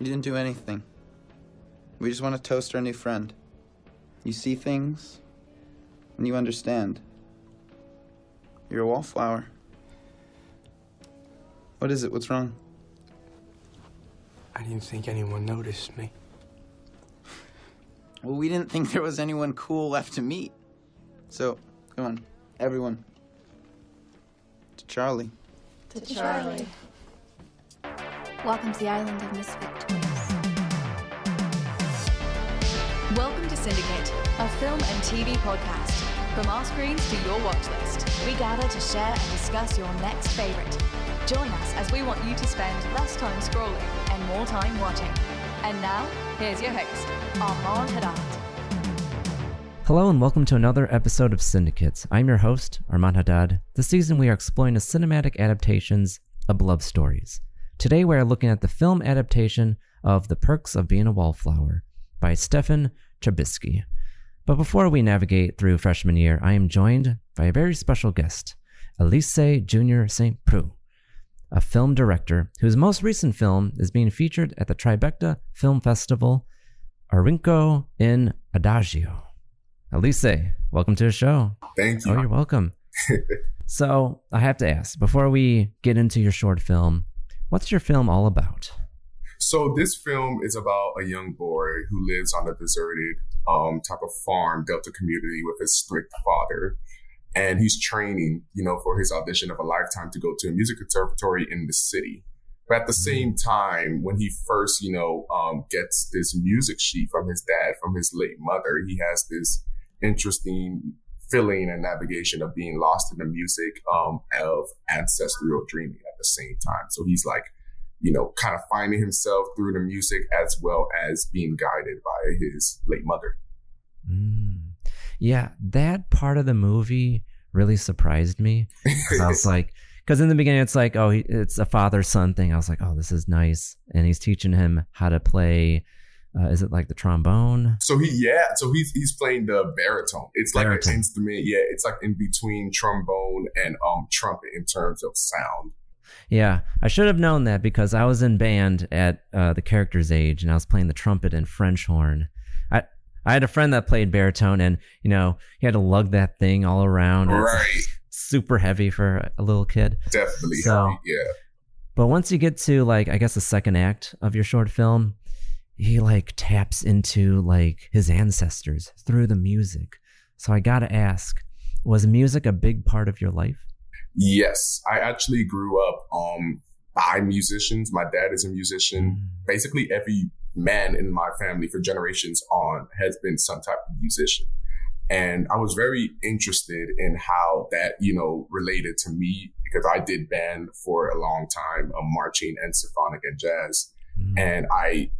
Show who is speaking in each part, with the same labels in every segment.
Speaker 1: You didn't do anything. We just want to toast our new friend. You see things, and you understand. You're a wallflower. What is it? What's wrong?
Speaker 2: I didn't think anyone noticed me.
Speaker 1: Well, we didn't think there was anyone cool left to meet. So, come on, everyone. To Charlie.
Speaker 3: To Charlie. Welcome to the island of misfit toys.
Speaker 4: Welcome to Syndicate, a film and TV podcast. From our screens to your watch list, we gather to share and discuss your next favorite. Join us as we want you to spend less time scrolling and more time watching. And now, here's your host, Armand Haddad.
Speaker 5: Hello and welcome to another episode of Syndicates. I'm your host, Armand Haddad. This season we are exploring the cinematic adaptations of love stories. Today we are looking at the film adaptation of The Perks of Being a Wallflower by Stephen Chbosky. But before we navigate through freshman year, I am joined by a very special guest, Elise Junior St. Preux, a film director whose most recent film is being featured at the Tribeca Film Festival, Arrinco in Adagio. Elise, welcome to the show.
Speaker 6: Thank you.
Speaker 5: Oh, you're welcome. so, I have to ask before we get into your short film, what's your film all about?
Speaker 6: So this film is about a young boy who lives on a deserted um, type of farm, Delta community with his strict father. And he's training, you know, for his audition of a lifetime to go to a music conservatory in the city. But at the same time, when he first, you know, um, gets this music sheet from his dad, from his late mother, he has this interesting feeling and navigation of being lost in the music um, of ancestral dreaming the same time. So he's like, you know, kind of finding himself through the music as well as being guided by his late mother.
Speaker 5: Mm. Yeah, that part of the movie really surprised me. I was like, because in the beginning it's like, oh, he, it's a father son thing. I was like, oh, this is nice, and he's teaching him how to play. Uh, is it like the trombone?
Speaker 6: So he, yeah, so he's he's playing the baritone. It's like an instrument, yeah. It's like in between trombone and um trumpet in terms of sound.
Speaker 5: Yeah, I should have known that because I was in band at uh, the character's age, and I was playing the trumpet and French horn. I I had a friend that played baritone, and you know he had to lug that thing all around.
Speaker 6: Right.
Speaker 5: super heavy for a little kid.
Speaker 6: Definitely,
Speaker 5: So-
Speaker 6: heavy, yeah.
Speaker 5: But once you get to like I guess the second act of your short film, he like taps into like his ancestors through the music. So I gotta ask, was music a big part of your life?
Speaker 6: Yes, I actually grew up um by musicians. My dad is a musician. Basically, every man in my family for generations on has been some type of musician. And I was very interested in how that, you know, related to me because I did band for a long time, um, marching and symphonic and jazz. And I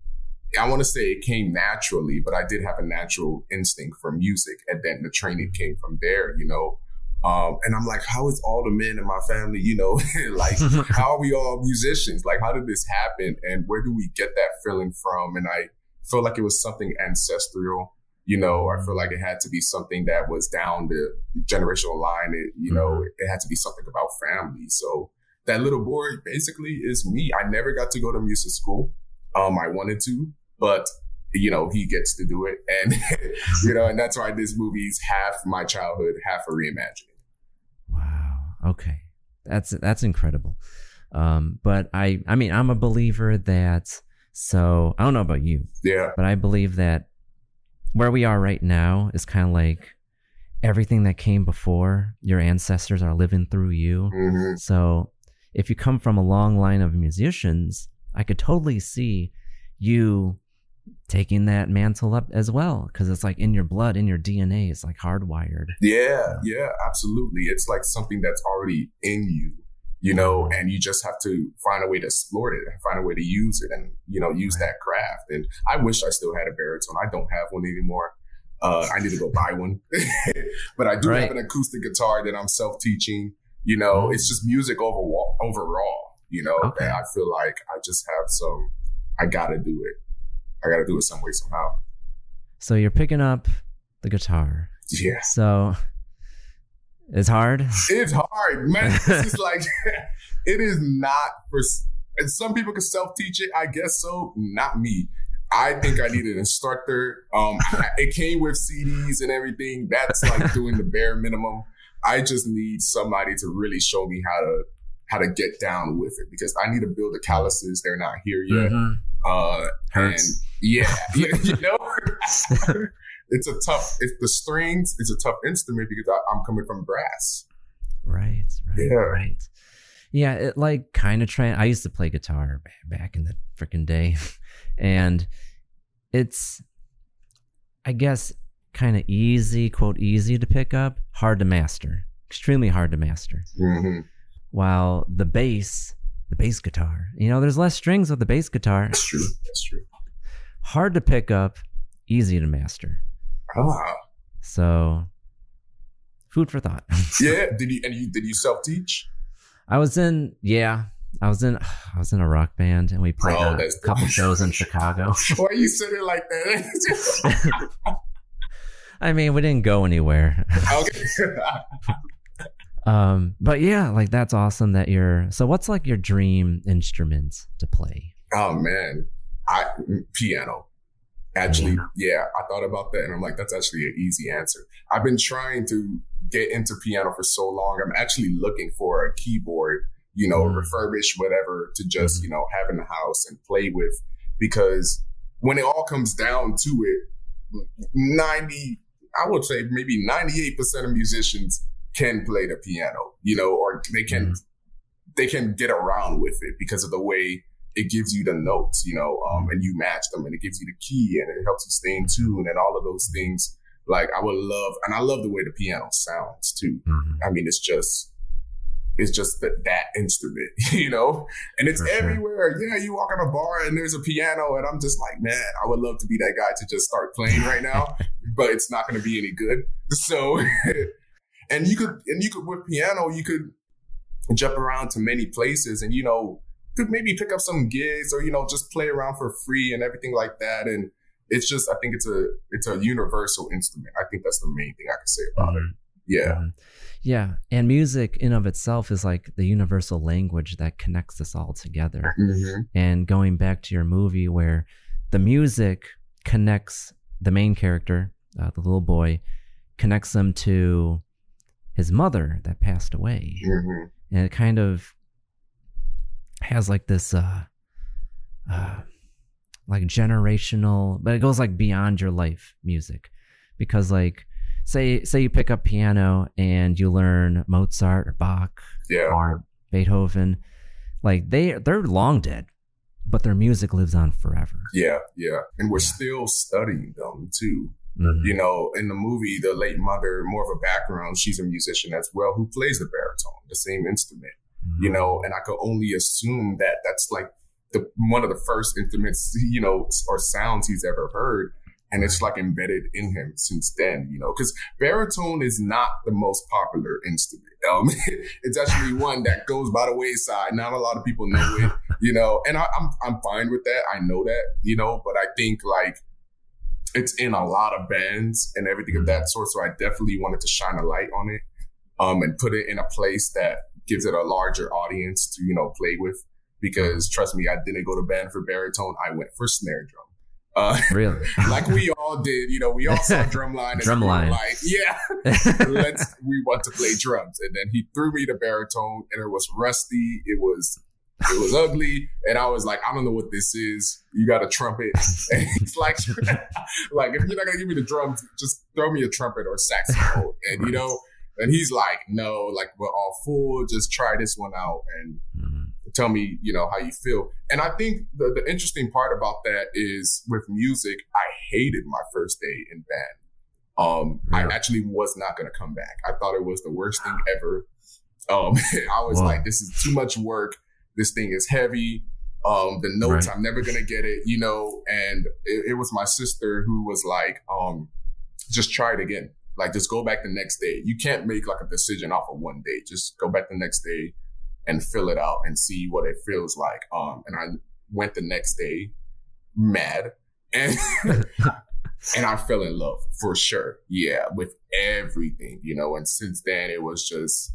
Speaker 6: I want to say it came naturally, but I did have a natural instinct for music. And then the training came from there, you know. Um, and I'm like, how is all the men in my family, you know, like, how are we all musicians? Like, how did this happen? And where do we get that feeling from? And I felt like it was something ancestral. You know, I feel like it had to be something that was down the generational line. It, you know, mm-hmm. it had to be something about family. So that little boy basically is me. I never got to go to music school. Um, I wanted to, but you know, he gets to do it. And, you know, and that's why this movie is half my childhood, half a reimagining.
Speaker 5: Okay. That's, that's incredible. Um, but I, I mean, I'm a believer that, so I don't know about you.
Speaker 6: Yeah.
Speaker 5: But I believe that where we are right now is kind of like everything that came before your ancestors are living through you.
Speaker 6: Mm-hmm.
Speaker 5: So if you come from a long line of musicians, I could totally see you taking that mantle up as well because it's like in your blood in your dna it's like hardwired.
Speaker 6: Yeah yeah. absolutely. It's like something that's already in you you know and you just have to find a way to exploit it and find a way to use it and you know use that craft. And i wish i still had a baritone. I don't have one anymore. Uh, i need to go buy one. But i do right. have an acoustic guitar that i'm self-teaching you know mm. it's just music overall overall you know okay. and i feel like i just have some i gotta do it I got to do it some way somehow.
Speaker 5: So you're picking up the guitar.
Speaker 6: Yeah.
Speaker 5: So it's hard.
Speaker 6: It's hard, man. it's like it is not for. And some people can self teach it. I guess so. Not me. I think I need an instructor. Um, it came with CDs and everything. That's like doing the bare minimum. I just need somebody to really show me how to how to get down with it because I need to build the calluses. They're not here yet. Mm-hmm. Uh, Hurts. yeah, you know, it's a tough. It's the strings. It's a tough instrument because I, am coming from brass.
Speaker 5: Right. Right. Yeah. Right. Yeah. It like kind of train. I used to play guitar back in the freaking day, and it's, I guess, kind of easy, quote, easy to pick up, hard to master, extremely hard to master.
Speaker 6: Mm-hmm.
Speaker 5: While the bass, the bass guitar, you know, there's less strings with the bass guitar.
Speaker 6: That's true. That's true
Speaker 5: hard to pick up, easy to master.
Speaker 6: Ah.
Speaker 5: So, food for thought.
Speaker 6: yeah. Did you and you did you self teach?
Speaker 5: I was in yeah. I was in I was in a rock band and we played oh, a couple shows in Chicago.
Speaker 6: Why are you sitting like that?
Speaker 5: I mean, we didn't go anywhere.
Speaker 6: Okay.
Speaker 5: Um, but yeah, like that's awesome that you're. So, what's like your dream instruments to play?
Speaker 6: Oh man, I piano. Actually, yeah, I thought about that and I'm like, that's actually an easy answer. I've been trying to get into piano for so long. I'm actually looking for a keyboard, you know, mm. refurbished, whatever, to just, mm-hmm. you know, have in the house and play with. Because when it all comes down to it, 90, I would say maybe 98% of musicians can play the piano, you know, or they can, mm. they can get around with it because of the way it gives you the notes, you know, um, and you match them and it gives you the key and it helps you stay in tune and all of those things. Like I would love, and I love the way the piano sounds too. Mm-hmm. I mean, it's just, it's just that, that instrument, you know, and it's For everywhere. Yeah. You walk in a bar and there's a piano and I'm just like, man, I would love to be that guy to just start playing right now, but it's not going to be any good. So, and you could, and you could with piano, you could jump around to many places and, you know, could maybe pick up some gigs or you know just play around for free and everything like that. And it's just I think it's a it's a universal instrument. I think that's the main thing I can say about mm-hmm. it. Yeah. Mm-hmm.
Speaker 5: Yeah, and music in of itself is like the universal language that connects us all together.
Speaker 6: Mm-hmm.
Speaker 5: And going back to your movie where the music connects the main character, uh, the little boy, connects them to his mother that passed away.
Speaker 6: Mm-hmm.
Speaker 5: And it kind of has like this uh uh like generational but it goes like beyond your life music because like say say you pick up piano and you learn Mozart or Bach
Speaker 6: yeah.
Speaker 5: or Beethoven like they they're long dead but their music lives on forever
Speaker 6: yeah yeah and we're yeah. still studying them too mm-hmm. you know in the movie the late mother more of a background she's a musician as well who plays the baritone the same instrument mm-hmm. you know, and I could only assume that that's like the one of the first instruments, you know, or sounds he's ever heard. And it's like embedded in him since then, you know, because baritone is not the most popular instrument. Um, it's actually one that goes by the wayside. Not a lot of people know it, you know, and I, I'm, I'm fine with that. I know that, you know, but I think like it's in a lot of bands and everything of that sort. So I definitely wanted to shine a light on it, um, and put it in a place that gives it a larger audience to, you know, play with. Because trust me, I didn't go to band for baritone. I went for snare drum. Uh,
Speaker 5: really?
Speaker 6: like we all did, you know, we all saw drumline.
Speaker 5: Drumline.
Speaker 6: Like, yeah, let's, we want to play drums. And then he threw me the baritone and it was rusty. It was, it was ugly. And I was like, I don't know what this is. You got a trumpet. And it's like, like, if you're not going to give me the drums, just throw me a trumpet or saxophone. And, you know, and he's like, no, like we're all full. Just try this one out and tell me, you know, how you feel. And I think the, the interesting part about that is with music, I hated my first day in band. Um, I actually was not going to come back. I thought it was the worst thing ever. Um, I was
Speaker 5: Wow.
Speaker 6: like, this is too much work. This thing is heavy. Um, the notes,
Speaker 5: Right.
Speaker 6: I'm never going to get it, you know, and it, it was my sister who was like, um, just try it again. Like, just go back the next day. You can't make like a decision off of one day. Just go back the next day and fill it out and see what it feels like. Um, and I went the next day mad and, and I fell in love for sure. Yeah. With everything, you know, and since then it was just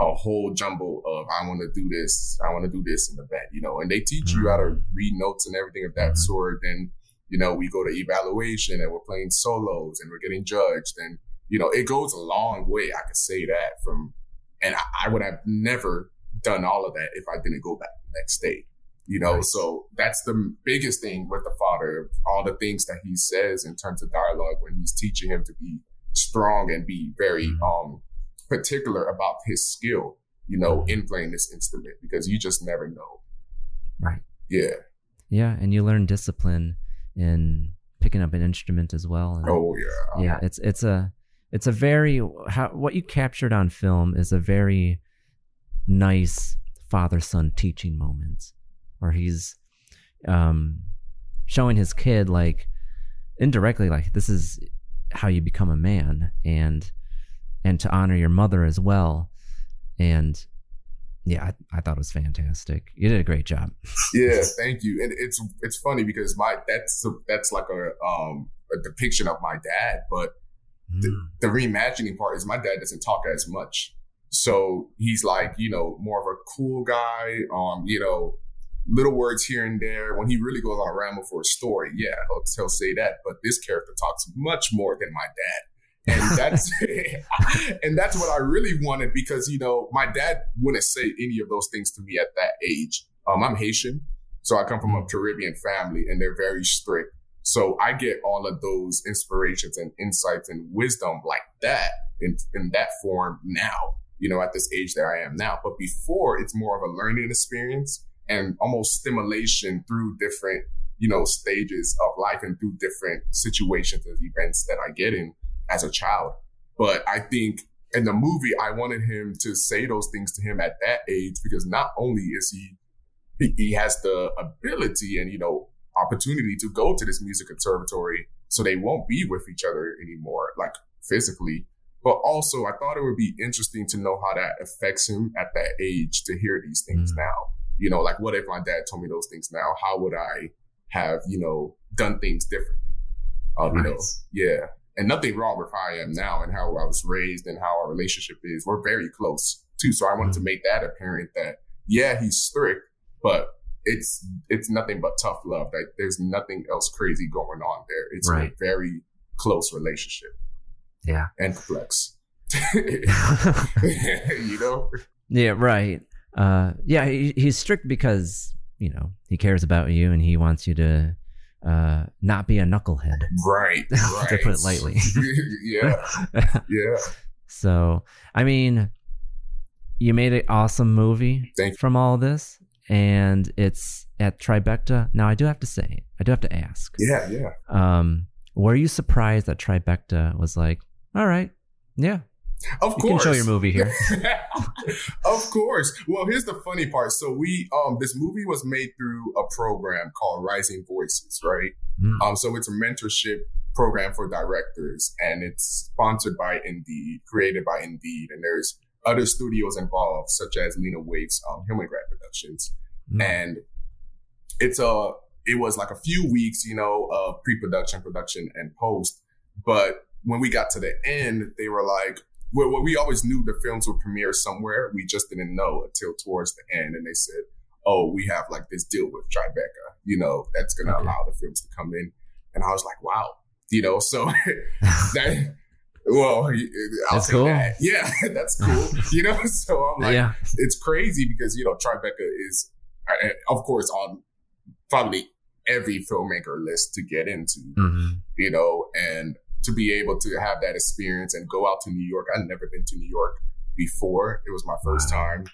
Speaker 6: a whole jumble of, I want to do this. I want to do this in the band, you know, and they teach you how to mm. read notes and everything of that mm-hmm. sort. Then, you know, we go to evaluation and we're playing solos and we're getting judged and, you know, it goes a long way. I could say that from, and I, I would have never done all of that if I didn't go back the next day. You know, so that's the biggest thing with the father, all the things that he says in terms of dialogue when he's teaching him to be strong and be very mm-hmm. um particular about his skill, you know, in playing this instrument because you just never know.
Speaker 5: Right.
Speaker 6: Yeah.
Speaker 5: Yeah, and you learn discipline in picking up an instrument as well. And
Speaker 6: Oh yeah.
Speaker 5: yeah, it's it's a it's a very how what you captured on film is a very nice father son teaching moment where he's um showing his kid like indirectly like this is how you become a man and and to honor your mother as well and yeah I, I thought it was fantastic you did a great job
Speaker 6: yeah, thank you. And it's it's funny because my that's that's like a um a depiction of my dad, but the, the reimagining part is my dad doesn't talk as much. So he's like, you know, more of a cool guy, um, you know, little words here and there. When he really goes on a ramble for a story, yeah, he'll, he'll say that. But this character talks much more than my dad. And that's and that's what I really wanted because you know my dad wouldn't say any of those things to me at that age. Um, I'm Haitian, so I come from a Caribbean family, and they're very strict. So I get all of those inspirations and insights and wisdom like that in in that form now. You know, at this age that I am now. But before, it's more of a learning experience and almost stimulation through different you know stages of life and through different situations and events that I get in as a child. But I think in the movie, I wanted him to say those things to him at that age because not only is he, he, has the ability and, you know, opportunity to go to this music conservatory so they won't be with each other anymore, like physically. But also, I thought it would be interesting to know how that affects him at that age to hear these things now. You know, like what if my dad told me those things now? How would I have, you know, done things differently? Um, you know, yeah. And nothing wrong with how I am now and how I was raised and how our relationship is. We're very close too. So I wanted to make that apparent that yeah, he's strict, but it's it's nothing but tough love. Like there's nothing else crazy going on there. It's
Speaker 5: Right.
Speaker 6: a very close relationship
Speaker 5: yeah
Speaker 6: and complex. you know?
Speaker 5: Yeah, right. Uh, yeah, he, he's strict because you know he cares about you and he wants you to uh, not be a knucklehead.
Speaker 6: Right. Right.
Speaker 5: to put it lightly.
Speaker 6: yeah. Yeah.
Speaker 5: So, I mean, you made an awesome movie
Speaker 6: Thank
Speaker 5: from all this, and it's at Tribeca. Now, I do have to say, I do have to ask.
Speaker 6: Yeah. Yeah.
Speaker 5: Um, were you surprised that Tribeca was like, all right, yeah,
Speaker 6: Of
Speaker 5: you
Speaker 6: course.
Speaker 5: can show your movie here.
Speaker 6: of course. Well, here's the funny part. So we um this movie was made through a program called Rising Voices, right?
Speaker 5: Mm.
Speaker 6: Um so it's a mentorship program for directors and it's sponsored by Indeed, created by Indeed, and there's other studios involved, such as Lena Waithe's um Hillman Grad Productions.
Speaker 5: Mm.
Speaker 6: And it's a it was like a few weeks, you know, of pre-production, production, and post. But when we got to the end, they were like, well, we always knew the films would premiere somewhere. We just didn't know until towards the end. And they said, oh, we have like this deal with Tribeca, you know, that's going to
Speaker 5: Okay.
Speaker 6: allow the films to come in. And I was like, wow, you know, so that, well, I'll
Speaker 5: That's cool.
Speaker 6: that. Yeah, that's cool. You know, so I'm like,
Speaker 5: yeah.
Speaker 6: it's crazy because you know Tribeca is, of course, on probably every filmmaker list to get into.
Speaker 5: hmm
Speaker 6: You know, and to be able to have that experience and go out to New York. I'd never been to New York before. It was my first
Speaker 5: Wow.
Speaker 6: time,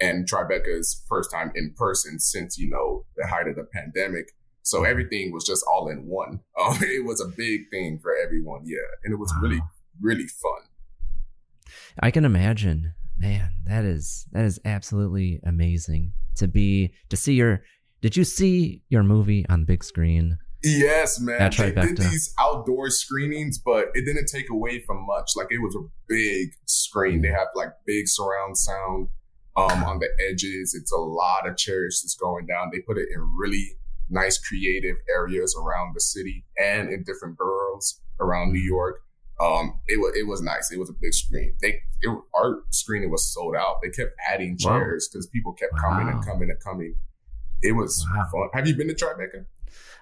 Speaker 6: and Tribeca's first time in person since you know the height of the pandemic. So everything was just all in one. Um, it was a big thing for everyone, yeah, and it was really, really fun.
Speaker 5: I can imagine. Man, that is that is absolutely amazing to be to see your. Did you see your movie on big screen?
Speaker 6: Yes, man.
Speaker 5: At
Speaker 6: They did these outdoor screenings, but it didn't take away from much. Like it was a big screen. They have like big surround sound um, on the edges. It's a lot of chairs that's going down. They put it in really nice, creative areas around the city and in different boroughs around New York. Um, it was it was nice. It was a big screen. They it, our screening was sold out. They kept adding chairs because people kept coming and coming and coming. It was
Speaker 5: Wow.
Speaker 6: fun. Have you been to Tribeca?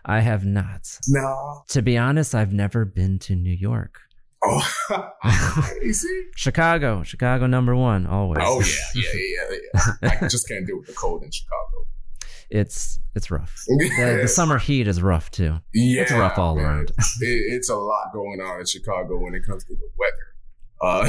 Speaker 5: I have not.
Speaker 6: No.
Speaker 5: To be honest, I've never been to New York.
Speaker 6: Oh, see?
Speaker 5: Chicago, Chicago number one, always.
Speaker 6: Oh yeah, yeah, yeah, yeah. I just can't deal with the cold in Chicago.
Speaker 5: It's it's rough. The, the summer heat is rough too.
Speaker 6: Yeah,
Speaker 5: It's rough all
Speaker 6: man.
Speaker 5: around.
Speaker 6: It, it's a lot going on in Chicago when it comes to the weather. Uh,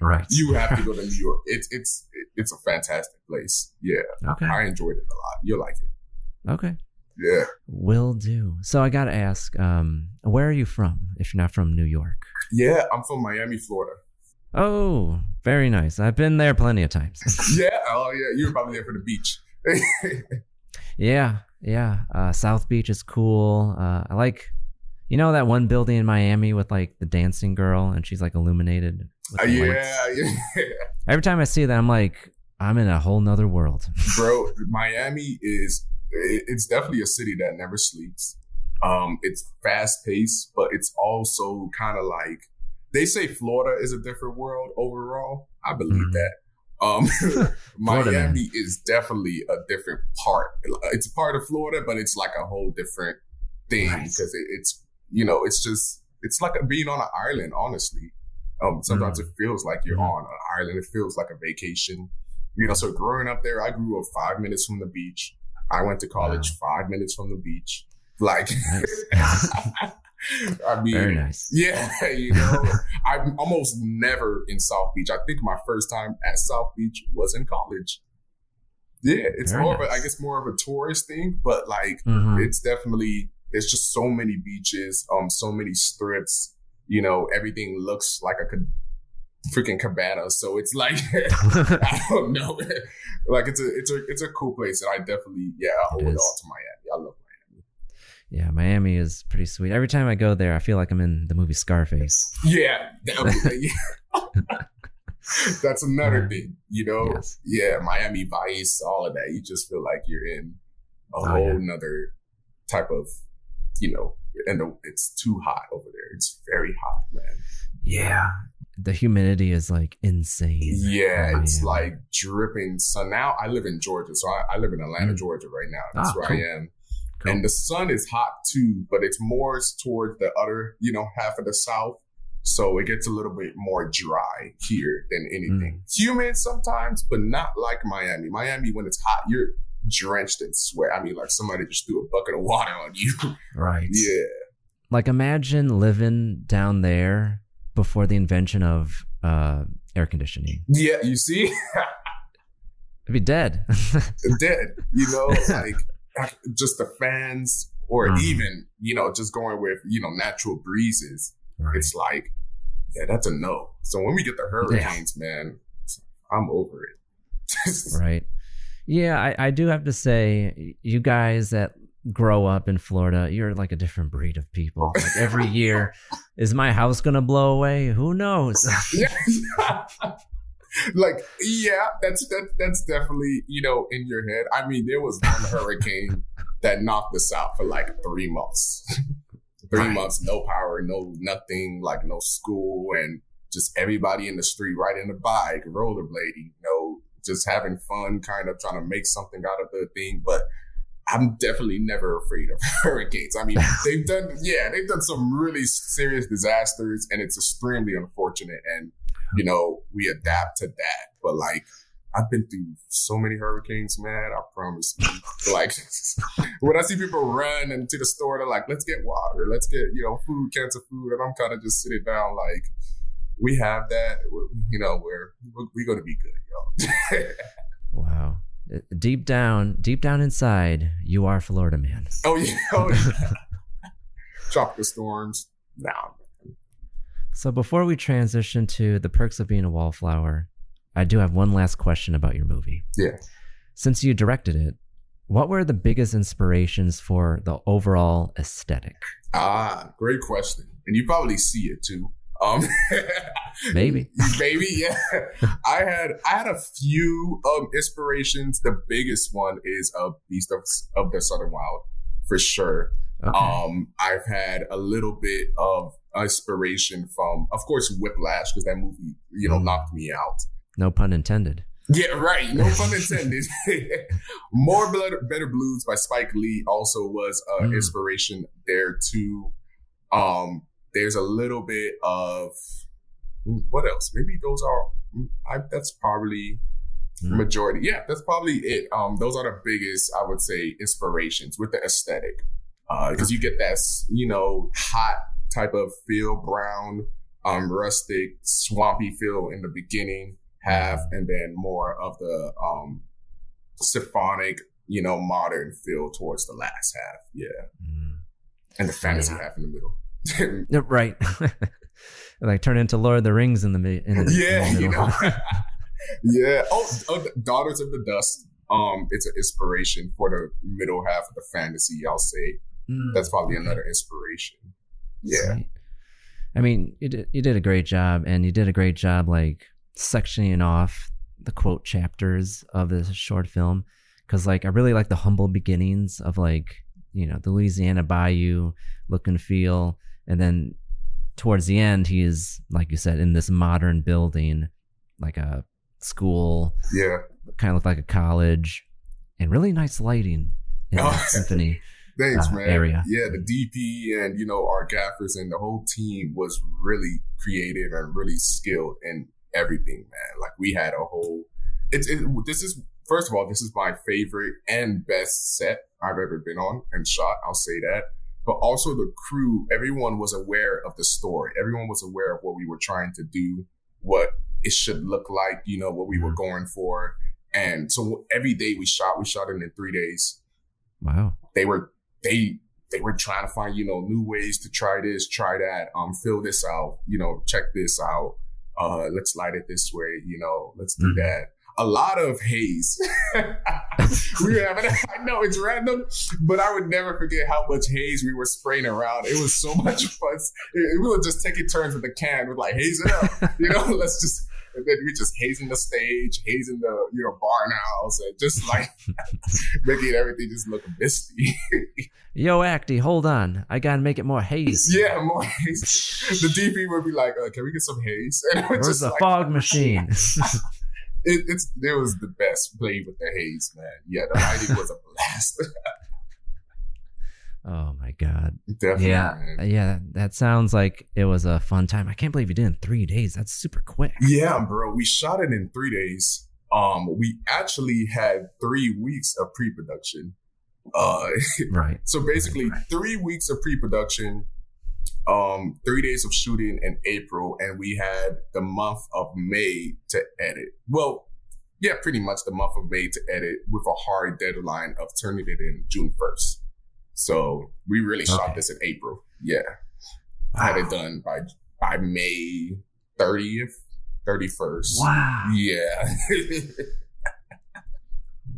Speaker 5: Right.
Speaker 6: you have to go to New York. It's it's it's a fantastic place. Yeah,
Speaker 5: Okay.
Speaker 6: I enjoyed it a lot. You'll like it.
Speaker 5: Okay.
Speaker 6: Yeah.
Speaker 5: Will do. So I gotta ask, um, where are you from? If you're not from New York.
Speaker 6: Yeah, I'm from Miami, Florida.
Speaker 5: Oh, very nice. I've been there plenty of times.
Speaker 6: Yeah. Oh yeah, you were probably there for the beach.
Speaker 5: yeah, yeah. Uh, South Beach is cool. Uh, I like, you know, that one building in Miami with like the dancing girl, and she's like illuminated. with
Speaker 6: Uh, yeah, yeah.
Speaker 5: Every time I see that, I'm like, I'm in a whole nother world.
Speaker 6: bro miami is it's definitely a city that never sleeps. Um it's fast paced but it's also kind of like they say florida is a different world overall. I believe
Speaker 5: Mhm.
Speaker 6: that. Um
Speaker 5: Florida
Speaker 6: miami is definitely a different part. It's a part of florida but it's like a whole different thing
Speaker 5: Right.
Speaker 6: because it, it's you know it's just it's like being on an island honestly. Um sometimes it feels like you're
Speaker 5: Mhm.
Speaker 6: on an island. It feels like a vacation. You know, so growing up there, I grew up five minutes from the beach. I went to college five minutes from the beach. Like,
Speaker 5: Nice.
Speaker 6: I mean,
Speaker 5: Very nice.
Speaker 6: yeah, you know, I'm almost never in South Beach. I think my first time at South Beach was in college. Yeah, it's
Speaker 5: Very
Speaker 6: more of a, I guess more of a tourist thing, but like,
Speaker 5: Mhm.
Speaker 6: it's definitely there's just so many beaches, um, so many strips. You know, everything looks like a freaking cabana. So it's like I don't know, like it's a it's a it's a cool place, and I definitely yeah I owe it all to Miami. I love Miami.
Speaker 5: Yeah, Miami is pretty sweet. Every time I go there, I feel like I'm in the movie Scarface.
Speaker 6: Yeah, that, yeah. that's another thing. You know,
Speaker 5: Yes.
Speaker 6: yeah, Miami Vice, all of that. You just feel like you're in a
Speaker 5: Oh,
Speaker 6: whole
Speaker 5: yeah.
Speaker 6: nother type of, you know, and it's too hot over there. It's very hot, man.
Speaker 5: Yeah. The humidity is like insane.
Speaker 6: Yeah,
Speaker 5: in
Speaker 6: it's
Speaker 5: Miami.
Speaker 6: like dripping. So now I live in Georgia. So I, I live in Atlanta,
Speaker 5: Mm.
Speaker 6: Georgia right now. That's
Speaker 5: Ah,
Speaker 6: where
Speaker 5: cool.
Speaker 6: I am.
Speaker 5: Cool.
Speaker 6: And the sun is hot too, but it's more towards the other, you know, half of the south. So it gets a little bit more dry here than anything.
Speaker 5: Mm.
Speaker 6: Humid sometimes, but not like Miami. Miami, when it's hot, you're drenched in sweat. I mean, like somebody just threw a bucket of water on you.
Speaker 5: right.
Speaker 6: yeah.
Speaker 5: Like imagine living down there before the invention of uh, air conditioning.
Speaker 6: Yeah, you see?
Speaker 5: I'd be dead.
Speaker 6: dead. You know, like just the fans, or
Speaker 5: Mhm.
Speaker 6: even you know just going with you know natural breezes.
Speaker 5: right.
Speaker 6: It's like, yeah, that's a no. So when we get the hurricanes, yeah. man, I'm over it.
Speaker 5: right. Yeah, I, I do have to say, you guys that grow up in Florida, you're like a different breed of people. Like every year, is my house gonna blow away? Who knows?
Speaker 6: like, yeah, that's that that's definitely you know in your head. I mean, there was one hurricane that knocked us out for like three months. three right. months, no power, no nothing, like no school, and just everybody in the street riding a bike, rollerblading, you know, just having fun, kind of trying to make something out of the thing. But I'm definitely never afraid of hurricanes. I mean, they've done, yeah, they've done some really serious disasters, and it's extremely unfortunate. And you know, we adapt to that. But like, I've been through so many hurricanes, man. I promise you. like, when I see people run into the store, they're like, "Let's get water, let's get you know food, cans of food," and I'm kind of just sitting down like, "We have that, you know, we're we're gonna be good,
Speaker 5: y'all." wow. Deep down, deep down inside, you are Florida man.
Speaker 6: Oh yeah, oh, yeah. tropical storms. Now,
Speaker 5: so before we transition to the perks of being a wallflower, I do have one last question about your movie.
Speaker 6: Yeah.
Speaker 5: Since you directed it, what were the biggest inspirations for the overall aesthetic?
Speaker 6: Ah, great question. And you probably see it too. Um,
Speaker 5: maybe,
Speaker 6: maybe, yeah. I had I had a few um inspirations. The biggest one is a Beast of, of the Southern Wild, for sure. Okay. Um, I've had a little bit of inspiration from, of course, Whiplash, because that movie, you know, mm. knocked me out.
Speaker 5: No pun intended.
Speaker 6: Yeah, right. No pun intended. More Blood, Better Blues by Spike Lee also was uh, mm. inspiration there too. Um, there's a little bit of what else? Maybe those are. I, that's probably mm. majority. Yeah, that's probably it. Um, those are the biggest, I would say, inspirations with the aesthetic, because uh, you get that, you know, hot type of feel, brown, um, rustic, swampy feel in the beginning half, and then more of the um, symphonic, you know, modern feel towards the last half. Yeah, mm. and the fantasy yeah. half in the
Speaker 5: middle. right. like turn into Lord of the Rings in the, in the
Speaker 6: yeah, in the you know. yeah. Oh, oh, Daughters of the Dust. Um, it's an inspiration for the middle half of the fantasy. I'll say mm. that's probably another inspiration. Yeah.
Speaker 5: I mean, you did, you did a great job, and you did a great job like sectioning off the quote chapters of this short film because like I really like the humble beginnings of like you know the Louisiana Bayou look and feel, and then towards the end he is like you said in this modern building, like a school,
Speaker 6: yeah,
Speaker 5: kind of looked like a college, and really nice lighting in oh. that symphony.
Speaker 6: Thanks, uh, man. Area. Yeah, the DP and you know our gaffers and the whole team was really creative and really skilled in everything, man. Like we had a whole. It's it, this is first of all this is my favorite and best set I've ever been on and shot. I'll say that. But also the crew, everyone was aware of the story. Everyone was aware of what we were trying to do, what it should look like, you know, what we were mm-hmm. going for. And so every day we shot, we shot it in three days.
Speaker 5: Wow.
Speaker 6: They were they they were trying to find you know new ways to try this, try that, um, fill this out, you know, check this out. Uh, let's light it this way, you know, let's do mm-hmm. that. A lot of haze. we were having, I know it's random, but I would never forget how much haze we were spraying around. It was so much fun. we would just taking turns with the can with like haze it up, you know, let's just and then we just hazing the stage, hazing the you know barn house, and just like making everything just look misty.
Speaker 5: Yo, Acty, hold on. I gotta make it more haze.
Speaker 6: Yeah, more haze. the DP would be like, uh, "Can we get some haze?"
Speaker 5: And Where's the like, fog machine?
Speaker 6: It, it's it was the best playing with the haze, man. Yeah, the lighting was a blast.
Speaker 5: Oh my god.
Speaker 6: Definitely.
Speaker 5: Yeah. Man. Yeah. That sounds like it was a fun time. I can't believe you did in three days. That's super quick.
Speaker 6: Yeah, bro. We shot it in three days. Um, we actually had three weeks of pre-production. Uh,
Speaker 5: right.
Speaker 6: So basically, right, right. three weeks of pre-production, um, three days of shooting in April, and we had the month of May to edit. Well, yeah, pretty much the month of May to edit with a hard deadline of turning it in June first. So we really okay. shot this in April. Yeah. Wow. I had it done by by May 30th, 31st.
Speaker 5: Wow.
Speaker 6: Yeah.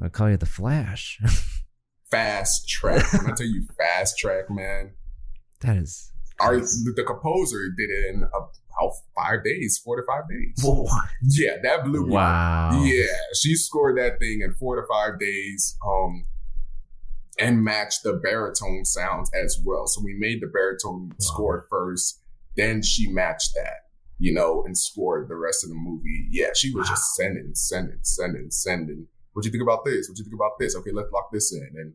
Speaker 5: I'll call you the Flash.
Speaker 6: fast track. When I tell you fast track, man.
Speaker 5: That is.
Speaker 6: Our, the composer did it in about five days, four to five days.
Speaker 5: Whoa.
Speaker 6: Yeah, that blew me.
Speaker 5: Wow.
Speaker 6: Yeah, she scored that thing in four to five days. Um, and matched the baritone sounds as well. So we made the baritone wow. score first, then she matched that, you know, and scored the rest of the movie. Yeah, she was wow. just sending, sending, sending, sending. What do you think about this? What do you think about this? Okay, let's lock this in. And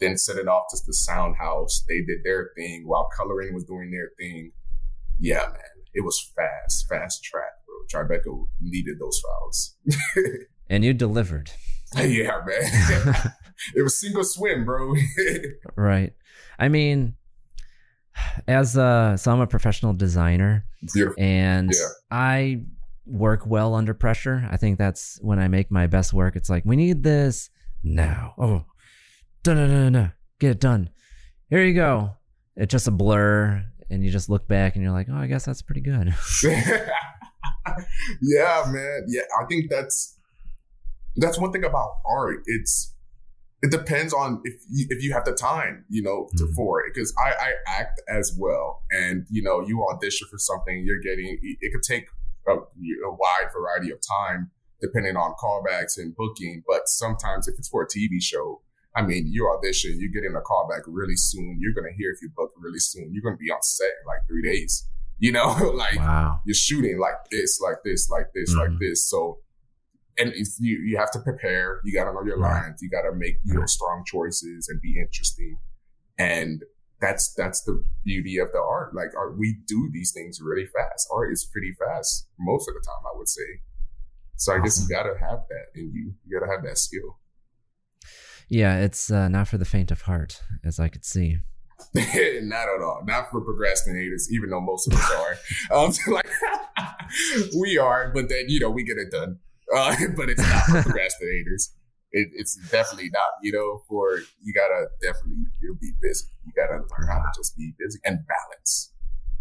Speaker 6: then set it off to the sound house. They did their thing while coloring was doing their thing. Yeah, man, it was fast, fast track, bro. Tribeca needed those files.
Speaker 5: and you delivered.
Speaker 6: Yeah, man. it was single swim, bro.
Speaker 5: right. I mean, as a so I'm a professional designer,
Speaker 6: Beautiful.
Speaker 5: and
Speaker 6: Yeah.
Speaker 5: I work well under pressure. I think that's when I make my best work. It's like we need this now. Oh, dun dun dun dun. Get it done. Here you go. It's just a blur, and you just look back and you're like, oh, I guess that's pretty good.
Speaker 6: yeah, man. Yeah, I think that's that's one thing about art. It's it depends on if you, if you have the time, you know, to, mm-hmm. for it. Because I, I act as well, and you know, you audition for something, you're getting it could take a, a wide variety of time depending on callbacks and booking. But sometimes, if it's for a TV show, I mean, you audition, you're getting a callback really soon. You're gonna hear if you book really soon. You're gonna be on set in like three days. You know, like
Speaker 5: wow.
Speaker 6: you're shooting like this, like this, like this,
Speaker 5: Mm-hmm.
Speaker 6: like this. So and if you you have to prepare. You got to know your
Speaker 5: Right.
Speaker 6: lines. You got to make you know strong choices and be interesting. And that's that's the beauty of the art. Like art, we do these things really fast. Art is pretty fast most of the time, I would say. So I guess you got to have that in you. You got to have that skill.
Speaker 5: Yeah, it's uh, not for the faint of heart, as I could see.
Speaker 6: not at all. Not for procrastinators, even though most of us are. Um, like we are, but then you know we get it done. Uh, but it's not for procrastinators. It, it's definitely not. You know, for you gotta definitely you'll be busy. You gotta learn how to just be busy and balance.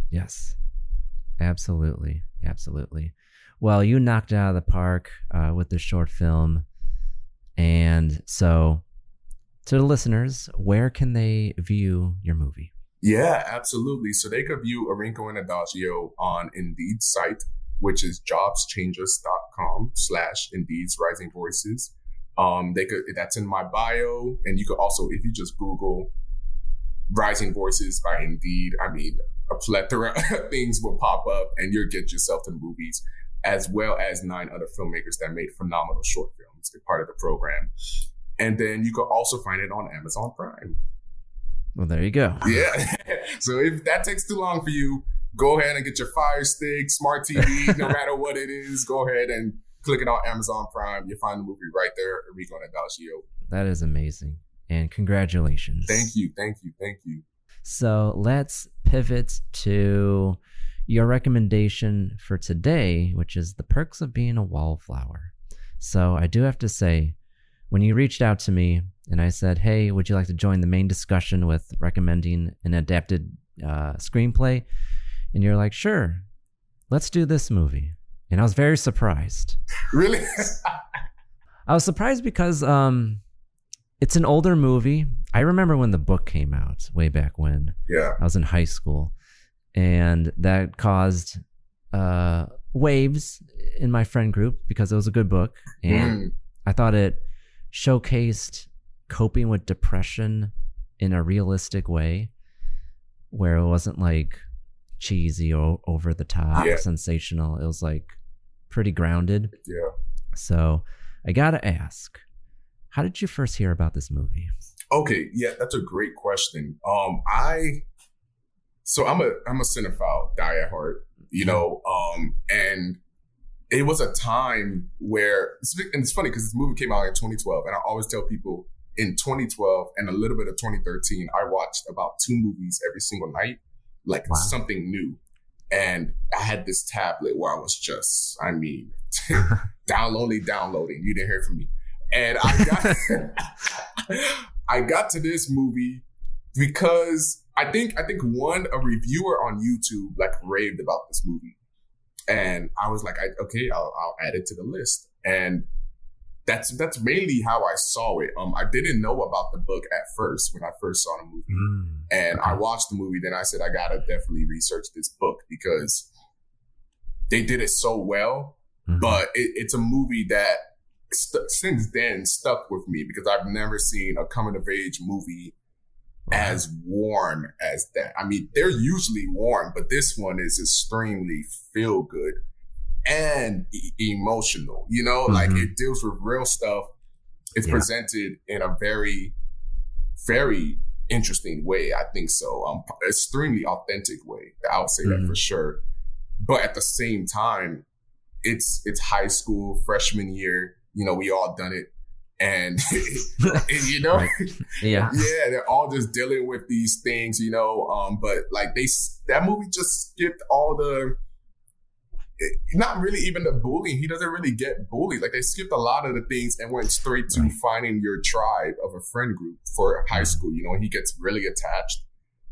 Speaker 5: Yes, absolutely, absolutely. Well, you knocked it out of the park uh, with this short film, and so to the listeners, where can they view your movie?
Speaker 6: Yeah, absolutely. So they could view Arinco and Adagio on Indeed's site, which is jobschangers.com slash Indeed's Rising Voices. Um, they could, that's in my bio. And you could also, if you just Google Rising Voices by Indeed, I mean, a plethora of things will pop up and you'll get yourself to movies, as well as nine other filmmakers that made phenomenal short films. They're part of the program. And then you can also find it on Amazon Prime.
Speaker 5: Well, there you go.
Speaker 6: Yeah. so if that takes too long for you, go ahead and get your Fire Stick, Smart TV, no matter what it is. Go ahead and click it on Amazon Prime. You'll find the movie right there, Enrico and Adagio.
Speaker 5: That is amazing, and congratulations.
Speaker 6: Thank you, thank you, thank you.
Speaker 5: So let's pivot to your recommendation for today, which is the perks of being a wallflower. So I do have to say, when you reached out to me and I said, "Hey, would you like to join the main discussion with recommending an adapted uh, screenplay?" and you're like, "Sure, let's do this movie," and I was very surprised.
Speaker 6: Really?
Speaker 5: I was surprised because um, it's an older movie. I remember when the book came out way back when.
Speaker 6: Yeah.
Speaker 5: I was in high school, and that caused uh, waves in my friend group because it was a good book, and
Speaker 6: Mm.
Speaker 5: I thought it showcased coping with depression in a realistic way, where it wasn't like cheesy or over the top,
Speaker 6: Yeah.
Speaker 5: sensational. It was like pretty grounded.
Speaker 6: Yeah.
Speaker 5: So I gotta ask, how did you first hear about this movie?
Speaker 6: Okay, yeah, that's a great question. Um, I so I'm a I'm a cinephile, die at heart, you know. Um, and it was a time where and it's funny because this movie came out in 2012, and I always tell people in 2012 and a little bit of 2013, I watched about two movies every single night, like
Speaker 5: Wow.
Speaker 6: something new. And I had this tablet where I was just, I mean, downloading, downloading. You didn't hear from me. And I got I got to this movie because I think I think one a reviewer on YouTube like raved about this movie. And I was like, I, okay, I'll, I'll add it to the list. And that's that's mainly how I saw it. Um, I didn't know about the book at first when I first saw the movie,
Speaker 5: Mm.
Speaker 6: and I watched the movie. Then I said I gotta definitely research this book because they did it so well.
Speaker 5: Mhm.
Speaker 6: But it, it's a movie that st- since then stuck with me because I've never seen a coming of age movie as warm as that. I mean, they're usually warm, but this one is extremely feel good and e- emotional. You know, like
Speaker 5: Mhm.
Speaker 6: it deals with real stuff. It's
Speaker 5: Yeah.
Speaker 6: presented in a very, very interesting way. I think so. Um, extremely authentic way. I would say that
Speaker 5: Mhm.
Speaker 6: for sure. But at the same time, it's it's high school freshman year. You know, we all done it, and, and, you know,
Speaker 5: Right. Yeah.
Speaker 6: yeah, they're all just dealing with these things, you know. Um, but like they, that movie just skipped all the, it- not really even the bullying. He doesn't really get bullied. Like they skipped a lot of the things and went straight to
Speaker 5: Right.
Speaker 6: finding your tribe of a friend group for high school. You know, he gets really attached,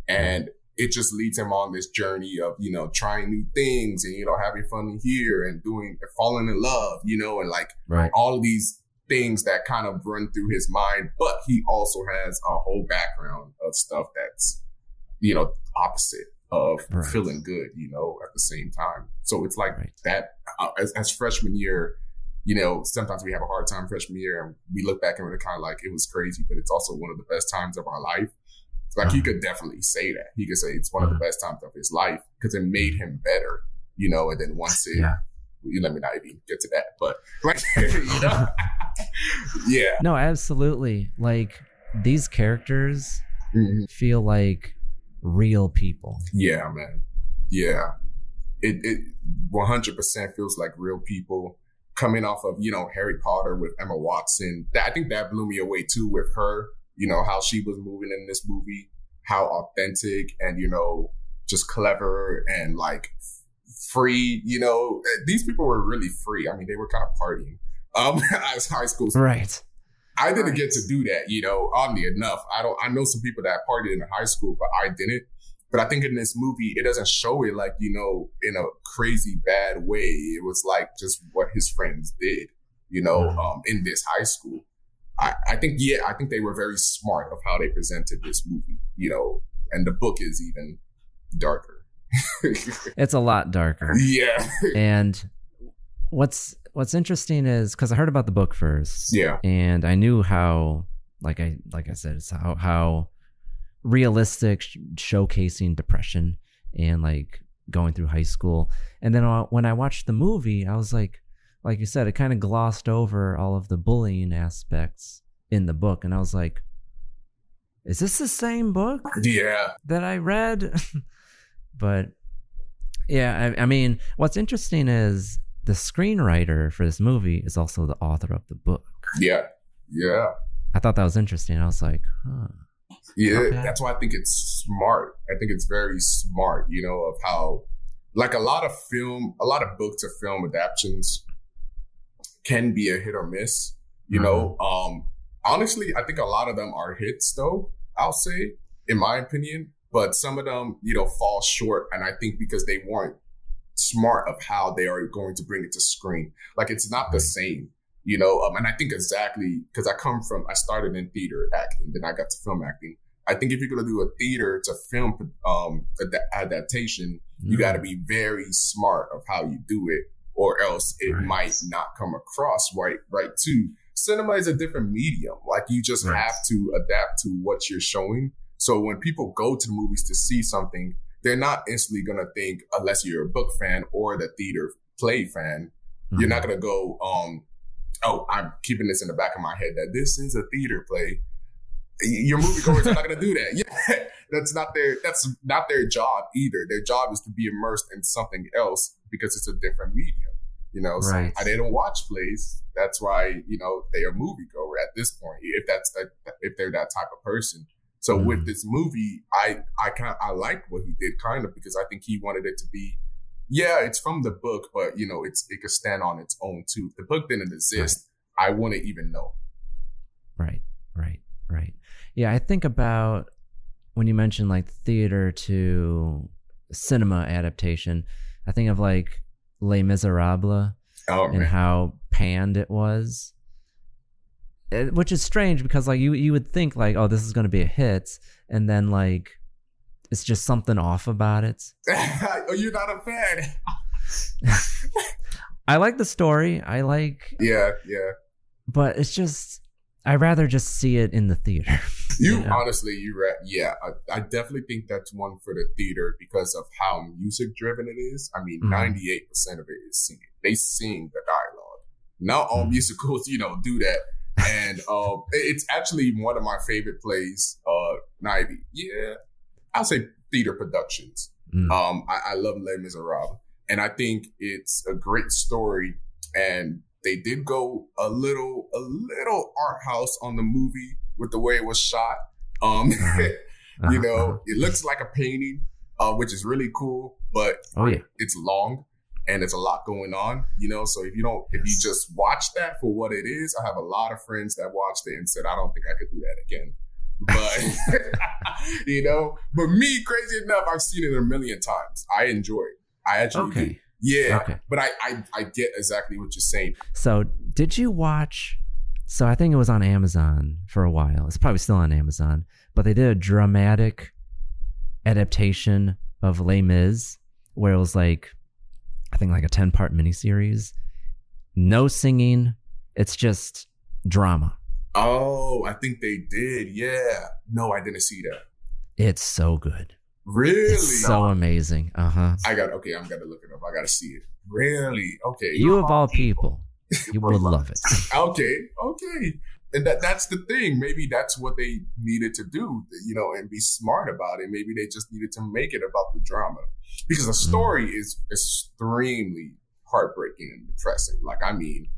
Speaker 6: and it just leads him on this journey of you know trying new things and you know having fun here and doing falling in love. You know, and like
Speaker 5: Right.
Speaker 6: all of these things that kind of run through his mind, but he also has a whole background of stuff that's, you know, opposite of
Speaker 5: Right.
Speaker 6: feeling good, you know, at the same time. So it's like
Speaker 5: Right.
Speaker 6: that uh, as, as freshman year, you know, sometimes we have a hard time freshman year and we look back and we're kind of like, it was crazy, but it's also one of the best times of our life. Like he
Speaker 5: Uh-huh.
Speaker 6: could definitely say that. He could say it's one of the best times of his life because it made him better, you know, and then once it,
Speaker 5: Yeah.
Speaker 6: you let me not even get to that, but like, you know, yeah.
Speaker 5: No, absolutely. Like these characters
Speaker 6: Mhm.
Speaker 5: feel like real people.
Speaker 6: Yeah, man. Yeah. It it 100% feels like real people coming off of, you know, Harry Potter with Emma Watson. That, I think that blew me away too with her, you know, how she was moving in this movie, how authentic and, you know, just clever and like free, you know, these people were really free. I mean, they were kind of partying um as high school
Speaker 5: Right.
Speaker 6: I didn't get to do that, you know, oddly enough. I don't, I know some people that partied in high school, but I didn't. But I think in this movie, it doesn't show it like, you know, in a crazy bad way. It was like just what his friends did, you know,
Speaker 5: Mhm.
Speaker 6: um, in this high school. I, I think, yeah, I think they were very smart of how they presented this movie, you know, and the book is even darker.
Speaker 5: It's a lot darker.
Speaker 6: yeah.
Speaker 5: and what's what's interesting is because I heard about the book first.
Speaker 6: Yeah.
Speaker 5: And I knew how like I like I said, it's how how realistic sh- showcasing depression and like going through high school. And then uh, when I watched the movie, I was like, like you said, it kind of glossed over all of the bullying aspects in the book, and I was like, is this the same book?
Speaker 6: Yeah.
Speaker 5: that I read. but yeah, I, I mean, what's interesting is the screenwriter for this movie is also the author of the book.
Speaker 6: Yeah. Yeah.
Speaker 5: I thought that was interesting. I was like, huh.
Speaker 6: Yeah,
Speaker 5: Okay.
Speaker 6: that's why I think it's smart. I think it's very smart, you know, of how, like a lot of film, a lot of book to film adaptations can be a hit or miss, you know. Um, honestly, I think a lot of them are hits, though, I'll say, in my opinion, but some of them, you know, fall short. And I think because they weren't smart of how they are going to bring it to screen. Like it's not the same, you know. Um, and I think exactly because I come from, I started in theater acting, then I got to film acting. I think if you're gonna do a theater to film um ad- adaptation, you
Speaker 5: Mm.
Speaker 6: got to be very smart of how you do it, or else it
Speaker 5: Right.
Speaker 6: might not come across right. Right too. Cinema is a different medium. Like you just
Speaker 5: Right.
Speaker 6: have to adapt to what you're showing. So when people go to the movies to see something, they're not instantly gonna think, unless you're a book fan or the theater play fan, you're
Speaker 5: Mhm.
Speaker 6: not gonna go, um, oh, I'm keeping this in the back of my head that this is a theater play. Your moviegoers are not gonna do that. Yeah, that's not their that's not their job either. Their job is to be immersed in something else because it's a different medium. You know, so they don't watch plays. That's why you know they are moviegoer at this point. If that's that, if they're that type of person. So
Speaker 5: Mhm.
Speaker 6: with this movie, I I kind I like what he did kind of because I think he wanted it to be, yeah, it's from the book, but you know, it's it could stand on its own too. If the book didn't exist, I wouldn't even know.
Speaker 5: Right, right, right. Yeah, I think about when you mentioned like theater to cinema adaptation, I think of like Les Miserables
Speaker 6: Oh,
Speaker 5: and
Speaker 6: man.
Speaker 5: how panned it was. It- which is strange because like you you would think like oh this is going to be a hit and then like it's just something off about it.
Speaker 6: oh, you're not a fan.
Speaker 5: I like the story. I like
Speaker 6: Yeah, yeah.
Speaker 5: but it's just I'd rather just see it in the theater.
Speaker 6: You
Speaker 5: know?
Speaker 6: honestly, you re- yeah. I, I definitely think that's one for the theater because of how music driven it is. I mean,
Speaker 5: Mhm.
Speaker 6: ninety eight percent of it is singing. They sing the dialogue. Not all
Speaker 5: Mhm.
Speaker 6: musicals, you know, do that. And um, it- it's actually one of my favorite plays. Uh, Nivy, yeah, I'll say theater productions.
Speaker 5: Mm.
Speaker 6: Um, I, I love Les Miserables, and I think it's a great story. And they did go a little, a little art house on the movie with the way it was shot. Um,
Speaker 5: Uh-huh,
Speaker 6: you know,
Speaker 5: uh-huh.
Speaker 6: it looks like a painting, uh, which is really cool, but
Speaker 5: Oh yeah.
Speaker 6: it's long and it's a lot going on, you know. So if you don't, if you just watch that for what it is, I have a lot of friends that watched it and said, I don't think I could do that again. But you know, but me, crazy enough, I've seen it a million times. I enjoy it. I actually do. Yeah.
Speaker 5: Okay.
Speaker 6: But I, I I get exactly what you're saying.
Speaker 5: So, did you watch? So, I think it was on Amazon for a while. It's probably still on Amazon, but they did a dramatic adaptation of Les Mis, where it was like, I think like a ten part miniseries. No singing. It's just drama.
Speaker 6: Oh, I think they did. Yeah. No, I didn't see that.
Speaker 5: It's so good.
Speaker 6: Really?
Speaker 5: It's so amazing. Uh huh.
Speaker 6: I got okay. I'm gonna look it up. I gotta see it. Really? Okay.
Speaker 5: You of all people, you would love it.
Speaker 6: okay. Okay. And that that's the thing. Maybe that's what they needed to do, you know, and be smart about it. Maybe they just needed to make it about the drama because the story is extremely heartbreaking and depressing. Like, I mean,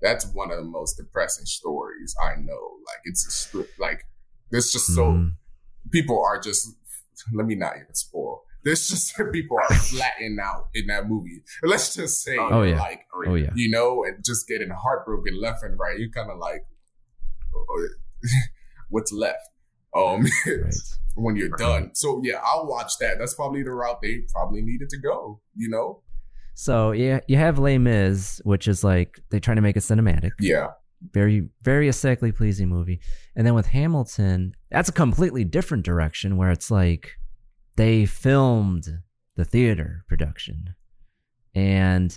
Speaker 6: that's one of the most depressing stories I know. Like, it's a st- like there's just so
Speaker 5: Mhm.
Speaker 6: people are just. Let me not even spoil. There's just people are flattening out in that movie. Let's just say,
Speaker 5: Oh, yeah.
Speaker 6: like,
Speaker 5: Oh, yeah.
Speaker 6: you know, and just getting heartbroken left and right. You're kind of like, what's left? Um,
Speaker 5: Right.
Speaker 6: when you're done. So yeah, I'll watch that. That's probably the route they probably needed to go. You know?
Speaker 5: So yeah, you have Les Mis, which is like they try to make a cinematic.
Speaker 6: Yeah.
Speaker 5: very very aesthetically pleasing movie and then with hamilton that's a completely different direction where it's like they filmed the theater production and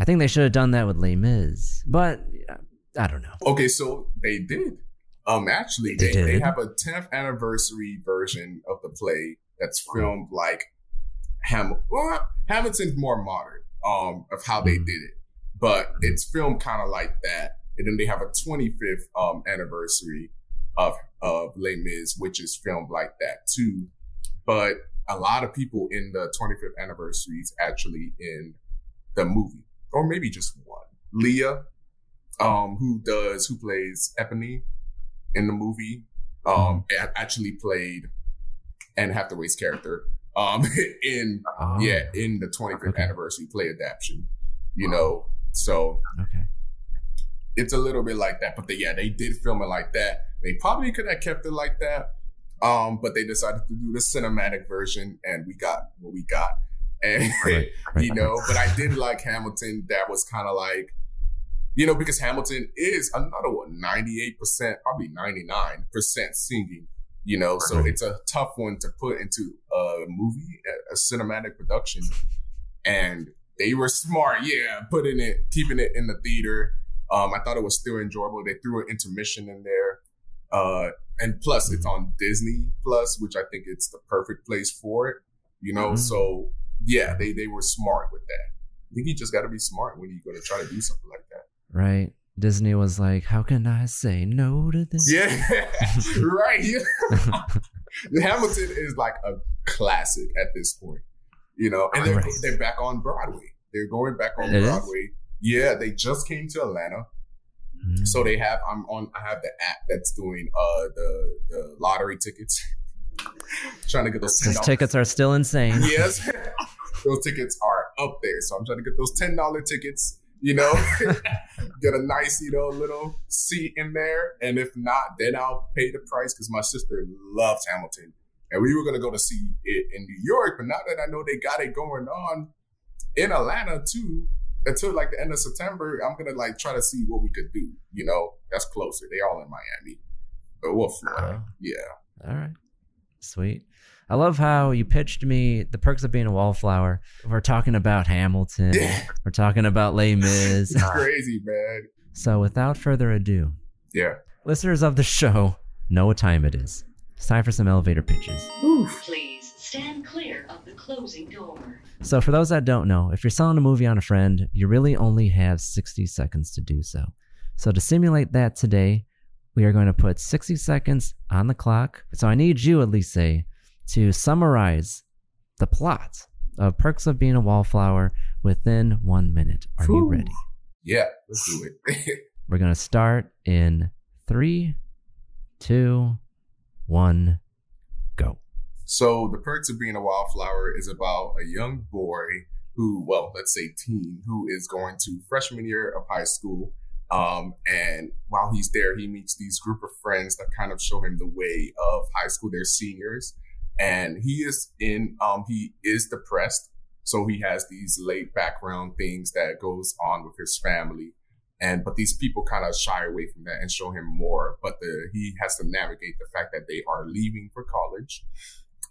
Speaker 5: I think they should have done that with Les Mis but i don't know
Speaker 6: Okay, so they did. Um, actually,
Speaker 5: They
Speaker 6: they, they, have a 10th anniversary version of the play that's filmed like Ham. Well, Hamilton's more modern. Um, of how they
Speaker 5: Mhm.
Speaker 6: did it, but it's filmed kind of like that. And then they have a 25th um anniversary of of Les Mis, which is filmed like that too. But a lot of people in the 25th anniversary is actually in the movie, or maybe just one. Leah, um, who does who plays Eponine in the movie, um, a- actually played Anne Hathaway's character, um, in
Speaker 5: Oh,
Speaker 6: yeah in the 25th
Speaker 5: Okay.
Speaker 6: anniversary play adaptation. You know, so
Speaker 5: okay
Speaker 6: it's a little bit like that. But they, yeah, they did film it like that. They probably could have kept it like that, um, but they decided to do the cinematic version, and we got what we got. And
Speaker 5: Right, right,
Speaker 6: you know, but I did like Hamilton. That was kind of like, you know, because Hamilton is another one, 98%, probably ninety nine percent singing. You know, so it's a tough one to put into a movie, a, a cinematic production. And they were smart, yeah, putting it, keeping it in the theater. Um, I thought it was still enjoyable. They threw an intermission in there. Uh, and plus it's on Disney Plus, which I think it's the perfect place for it. You know,
Speaker 5: Mhm.
Speaker 6: so yeah, they they were smart with that. I think you just got to be smart when you're going to try to do something like that.
Speaker 5: Right? Disney was like, "How can I say no to this?"
Speaker 6: Yeah, right. Hamilton is like a classic at this point, you know, and they're they're back on Broadway. They're going back on
Speaker 5: It is?
Speaker 6: Broadway. Yeah, they just came to Atlanta,
Speaker 5: Mhm.
Speaker 6: so they have. I'm on. I have the app that's doing uh the the lottery tickets. Trying to get those
Speaker 5: Those tickets are still insane.
Speaker 6: Yes, those tickets are up there. So I'm trying to get those ten dollar tickets. You know, get a nice, you know, little seat in there. And if not, then I'll pay the price because my sister loves Hamilton, and we were gonna go to see it in New York. But now that I know they got it going on in Atlanta too, until like the end of September, I'm gonna like try to see what we could do. You know, that's closer. They all in Miami, but we'll Florida.
Speaker 5: Oh. Uh-huh.
Speaker 6: Yeah.
Speaker 5: All right. Sweet. I love how you pitched me the perks of being a wallflower. We're talking about Hamilton.
Speaker 6: Yeah.
Speaker 5: We're talking about Les Mis.
Speaker 6: It's crazy, man.
Speaker 5: so without further ado,
Speaker 6: Yeah.
Speaker 5: listeners of the show know what time it is. It's time for some elevator pitches. Oof.
Speaker 7: Please stand clear of the closing door.
Speaker 5: So, for those that don't know, if you're selling a movie on a friend, you really only have 60 seconds to do so. So, to simulate that today, we are going to put 60 seconds on the clock. So, I need you, Elise, to summarize the plot of Perks of Being a Wallflower within one minute. Are you ready?
Speaker 6: Yeah, let's do it.
Speaker 5: We're going to start in three, two, one, go.
Speaker 6: so, The Perks of Being a Wildflower is about a young boy who, well, let's say teen, who is going to freshman year of high school. Um, and while he's there, he meets these group of friends that kind of show him the way of high school. They're seniors, and he is in. Um, he is depressed, so he has these late background things that goes on with his family. And but these people kind of shy away from that and show him more. But the he has to navigate the fact that they are leaving for college,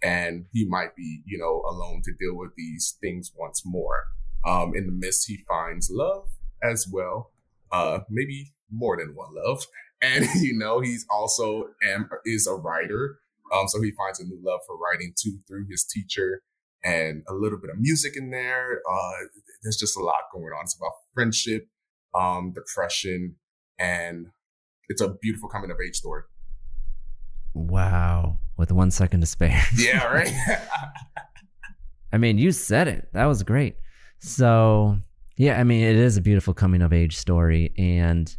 Speaker 6: and he might be, you know, alone to deal with these things once more. Um, in the midst, he finds love as well, uh, maybe more than one love, and you know, he's also am, is a writer. Um, so he finds a new love for writing too through his teacher, and a little bit of music in there. Uh, there's just a lot going on. It's about friendship, um, depression, and it's a beautiful coming of age story.
Speaker 5: Wow. With one second to spare.
Speaker 6: Yeah, right.
Speaker 5: I mean, you said it. That was great. So, yeah, I mean, it is a beautiful coming of age story. And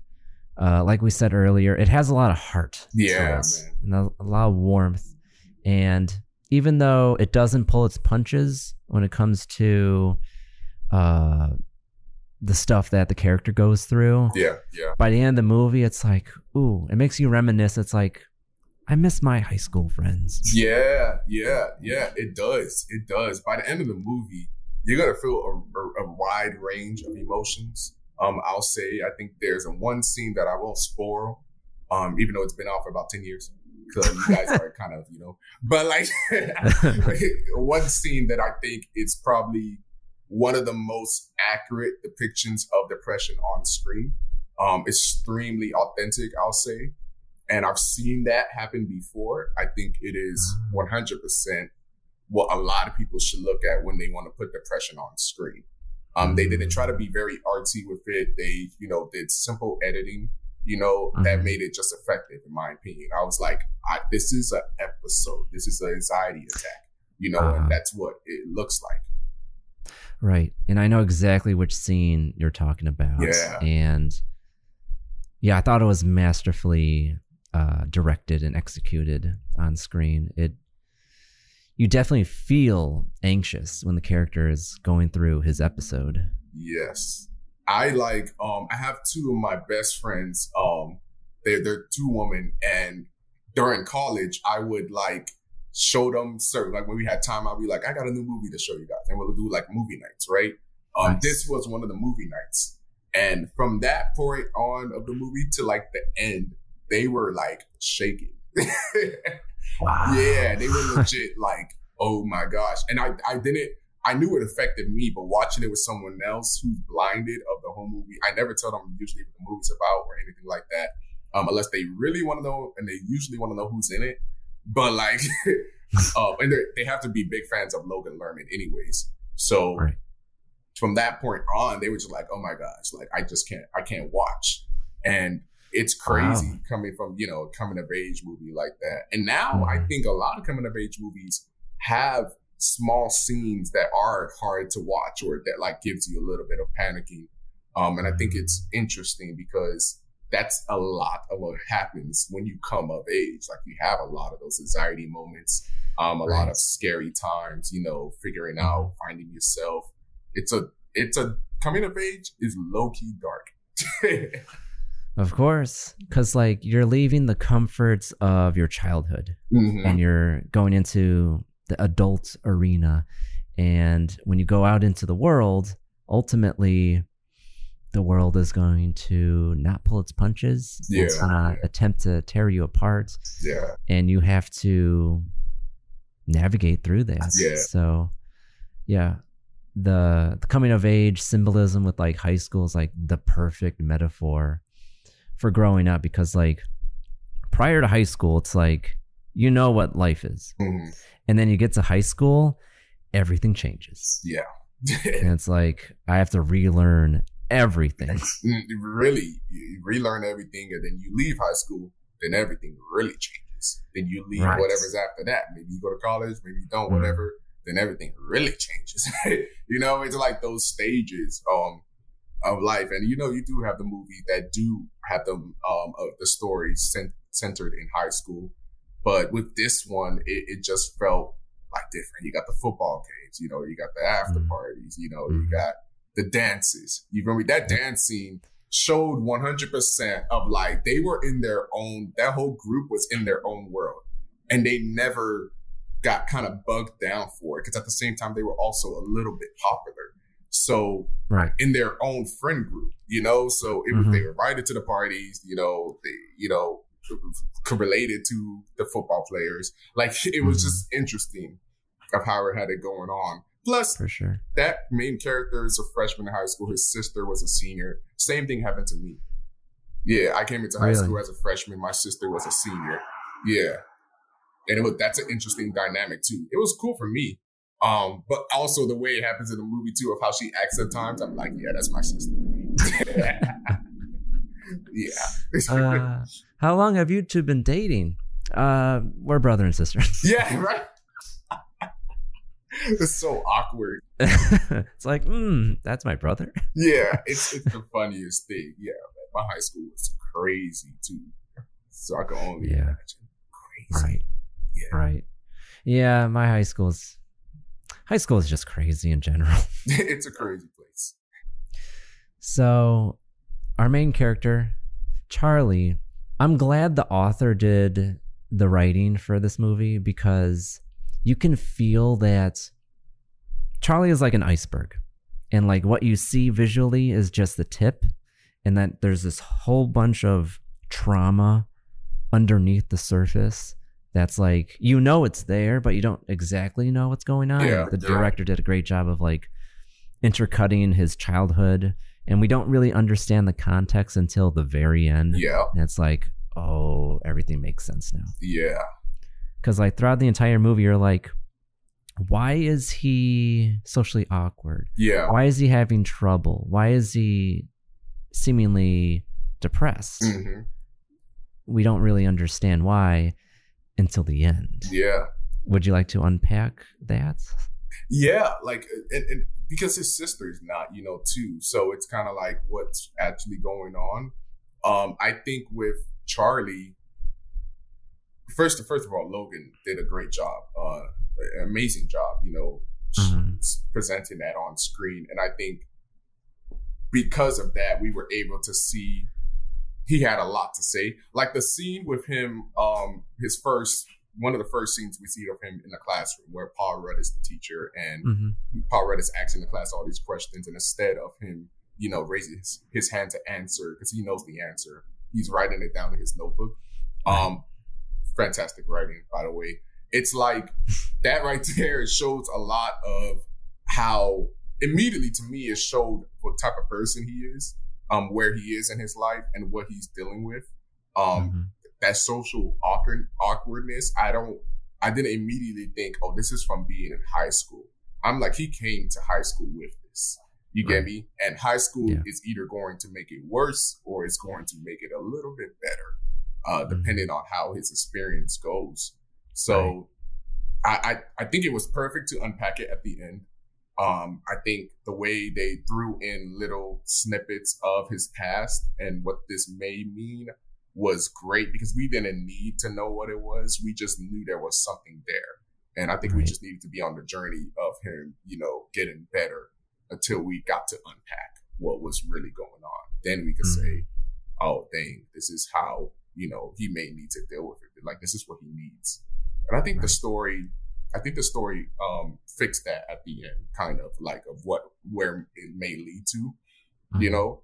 Speaker 5: uh, like we said earlier, it has a lot of heart.
Speaker 6: Yeah,
Speaker 5: it, And a, a lot of warmth. And even though it doesn't pull its punches when it comes to uh, the stuff that the character goes through,
Speaker 6: yeah, yeah.
Speaker 5: by the end of the movie, it's like, ooh, it makes you reminisce. It's like, I miss my high school friends.
Speaker 6: Yeah, yeah, yeah. It does. It does. By the end of the movie, you're gonna feel a, a, a wide range of emotions. Um, I'll say I think there's a one scene that I won't spoil, um, even though it's been out for about ten years. because you guys are kind of, you know, but like one scene that I think is probably one of the most accurate depictions of depression on screen. Um, extremely authentic, I'll say. And I've seen that happen before. I think it is 100% what a lot of people should look at when they want to put depression on screen. Um, they didn't try to be very artsy with it. They, you know, did simple editing, you know, that made it just effective, in my opinion. I was like, I, this is an episode. This is an anxiety attack, you know,
Speaker 5: Uh-huh.
Speaker 6: and that's what it looks like.
Speaker 5: Right. And I know exactly which scene you're talking about.
Speaker 6: Yeah.
Speaker 5: And yeah, I thought it was masterfully uh, directed and executed on screen. It you definitely feel anxious when the character is going through his episode.
Speaker 6: Yes. I like um I have two of my best friends. Um they're they're two women and during college I would like show them certain like when we had time I'd be like, I got a new movie to show you guys. And we'll do like movie nights, right? Um
Speaker 5: Nice.
Speaker 6: this was one of the movie nights. And from that point on of the movie to like the end, they were like shaking.
Speaker 5: Wow.
Speaker 6: Yeah, they were legit like, oh my gosh. And I, I didn't, I knew it affected me, but watching it with someone else who's blinded of the whole movie, I never tell them usually what the movie's about or anything like that, um, unless they really want to know, and they usually want to know who's in it. But like, um, and they have to be big fans of Logan Lerman, anyways. So
Speaker 5: Right.
Speaker 6: from that point on, they were just like, oh my gosh, like I just can't, I can't watch. And it's crazy
Speaker 5: Wow.
Speaker 6: coming from, you know, a coming of age movie like that. And now I
Speaker 5: Mhm.
Speaker 6: think a lot of coming of age movies have small scenes that are hard to watch or that like gives you a little bit of panicking. Um, and I think it's interesting because that's a lot of what happens when you come of age. Like you have a lot of those anxiety moments, um, a lot of scary times, you know, figuring out, finding yourself. It's a, it's a coming of age is low key dark.
Speaker 5: Of course, because like you're leaving the comforts of your childhood
Speaker 6: Mhm.
Speaker 5: and you're going into the adult arena. And when you go out into the world, ultimately, the world is going to not pull its punches. It's going to attempt to tear you apart.
Speaker 6: Yeah.
Speaker 5: And you have to navigate through that.
Speaker 6: Yeah.
Speaker 5: So, yeah. The, the coming of age symbolism with like high school is like the perfect metaphor for growing up because like prior to high school it's like you know what life is
Speaker 6: Mhm.
Speaker 5: and then you get to high school everything changes
Speaker 6: Yeah.
Speaker 5: and it's like i have to relearn everything
Speaker 6: Mm, really, you relearn everything, and then you leave high school, then everything really changes. Then you leave
Speaker 5: Right.
Speaker 6: whatever's after that. Maybe you go to college, maybe you don't,
Speaker 5: Mhm.
Speaker 6: whatever. Then everything really changes. you know, it's like those stages um of life, and you know, you do have the movie that do have the um of the story cent- centered in high school, but with this one, it, it just felt like different. You got the football games, you know, you got the after
Speaker 5: Mhm.
Speaker 6: parties, you know, you
Speaker 5: Mhm.
Speaker 6: got the dances. You remember that dance scene showed 100% of like they were in their own, that whole group was in their own world and they never got kind of bugged down for it because at the same time they were also a little bit popular. So
Speaker 5: right
Speaker 6: in their own friend group, you know. So it was
Speaker 5: Mhm.
Speaker 6: they were invited to the parties, you know. They, you know, related to the football players. Like it was
Speaker 5: Mhm.
Speaker 6: just interesting of how it had it going on. Plus,
Speaker 5: for sure
Speaker 6: that main character is a freshman in high school. His sister was a senior. Same thing happened to me. Yeah, I came into high
Speaker 5: Really?
Speaker 6: school as a freshman. My sister was a senior. Yeah, and it was that's an interesting dynamic too. It was cool for me. Um, but also the way it happens in the movie too, of how she acts at times. I'm like, yeah, that's my sister. yeah,
Speaker 5: uh, how long have you two been dating uh we're brother and sister
Speaker 6: yeah, right. it's so awkward.
Speaker 5: it's like mm, that's my brother
Speaker 6: Yeah, it's it's the funniest thing. Yeah, man, my high school was crazy too. So I can only
Speaker 5: Yeah.
Speaker 6: imagine. Crazy.
Speaker 5: right
Speaker 6: Yeah.
Speaker 5: right yeah my high school's high school is just crazy in general
Speaker 6: it's a crazy place.
Speaker 5: So, our main character, Charlie, I'm glad the author did the writing for this movie because you can feel that Charlie is like an iceberg. And like what you see visually is just the tip, and that there's this whole bunch of trauma underneath the surface that's like you know it's there, but you don't exactly know what's going on.
Speaker 6: Yeah,
Speaker 5: the director did a great job of like intercutting his childhood and we don't really understand the context until the very end.
Speaker 6: Yeah,
Speaker 5: and it's like oh everything makes sense now.
Speaker 6: Yeah,
Speaker 5: because like throughout the entire movie you're like why is he socially awkward?
Speaker 6: Yeah.
Speaker 5: why is he having trouble? Why is he seemingly depressed?
Speaker 6: Hmm
Speaker 5: we don't really understand why until the end
Speaker 6: Yeah,
Speaker 5: would you like to unpack that
Speaker 6: yeah. Like, and, and because his sister's not, you know, too. So it's kind of like what's actually going on. Um, I think with Charlie, first, first of all, Logan did a great job, uh, an amazing job. You know,
Speaker 5: Mhm.
Speaker 6: presenting that on screen. And I think because of that, we were able to see he had a lot to say. Like the scene with him, um, his first one of the first scenes we see of him in the classroom where Paul Rudd is the teacher and
Speaker 5: Mhm.
Speaker 6: Paul Rudd is asking the class all these questions, and instead of him, you know, raising his, his hand to answer because he knows the answer, he's writing it down in his notebook. Um, fantastic writing, by the way. It's like that right there shows a lot of how immediately to me it showed what type of person he is, um, where he is in his life and what he's dealing with. Um,
Speaker 5: Mm-hmm.
Speaker 6: that social awkward awkwardness, I don't I didn't immediately think, oh, this is from being in high school. I'm like, he came to high school with this. You get me? And high school
Speaker 5: Yeah.
Speaker 6: is either going to make it worse or it's going to make it a little bit better, uh,
Speaker 5: Mm-hmm.
Speaker 6: depending on how his experience goes. So I, I I think it was perfect to unpack it at the end. Um, I think the way they threw in little snippets of his past and what this may mean was great because we didn't need to know what it was. We just knew there was something there. And I think we just needed to be on the journey of him, you know, getting better until we got to unpack what was really going on. Then we could say, oh, dang, this is how, you know, he may need to deal with it. Like, this is what he needs. And I think the story, I think the story um fixed that at the end, kind of like of what where it may lead to, you know.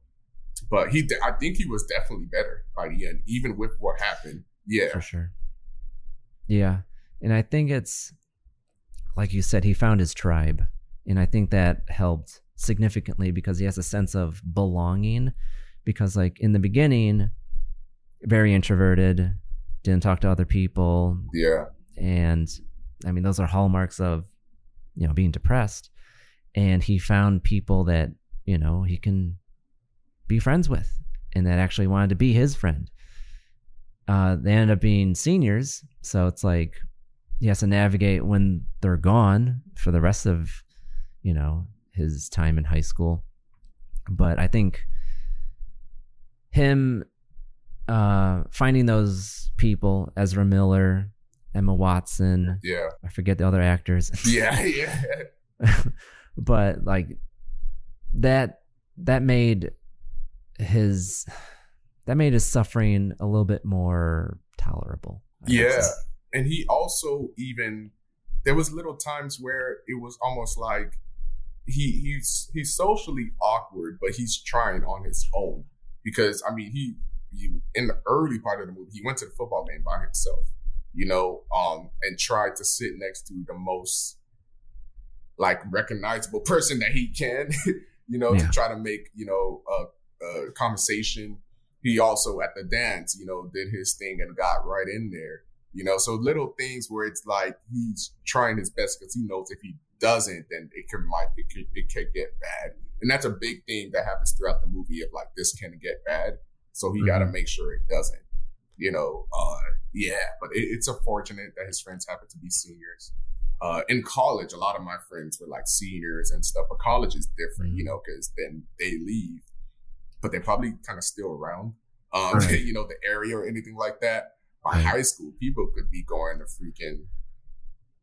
Speaker 6: But he, I think he was definitely better by the end, even with what happened. Yeah,
Speaker 5: for sure. Yeah. And I think it's like you said, he found his tribe. And I think that helped significantly because he has a sense of belonging. Because, like, in the beginning, very introverted, didn't talk to other people.
Speaker 6: Yeah.
Speaker 5: And I mean, those are hallmarks of, you know, being depressed. And he found people that, you know, he can be friends with and that actually wanted to be his friend. Uh, they ended up being seniors. So it's like he has to navigate when they're gone for the rest of, you know, his time in high school. But I think him uh, finding those people, Ezra Miller, Emma Watson,
Speaker 6: Yeah.
Speaker 5: I forget the other actors.
Speaker 6: Yeah, yeah.
Speaker 5: but like that that made his that made his suffering a little bit more tolerable. I
Speaker 6: Yeah. And he also even there was little times where it was almost like he he's he's socially awkward, but he's trying on his own. Because I mean he, he in the early part of the movie, he went to the football game by himself, you know, um, and tried to sit next to the most like recognizable person that he can, you know,
Speaker 5: Yeah.
Speaker 6: to try to make, you know, a, a conversation. He also at the dance, you know, did his thing and got right in there, you know. So little things where it's like he's trying his best because he knows if he doesn't, then it can might it could, it could get bad, and that's a big thing that happens throughout the movie of like this can get bad. So he got to make sure it doesn't, you know. Uh, yeah, but it, it's unfortunate that his friends happen to be seniors uh, in college, a lot of my friends were like seniors and stuff, but college is different, you know, because then they leave, but they're probably kind of still around, um,
Speaker 5: Right.
Speaker 6: you know, the area or anything like that. By
Speaker 5: Right.
Speaker 6: high school, people could be going to freaking,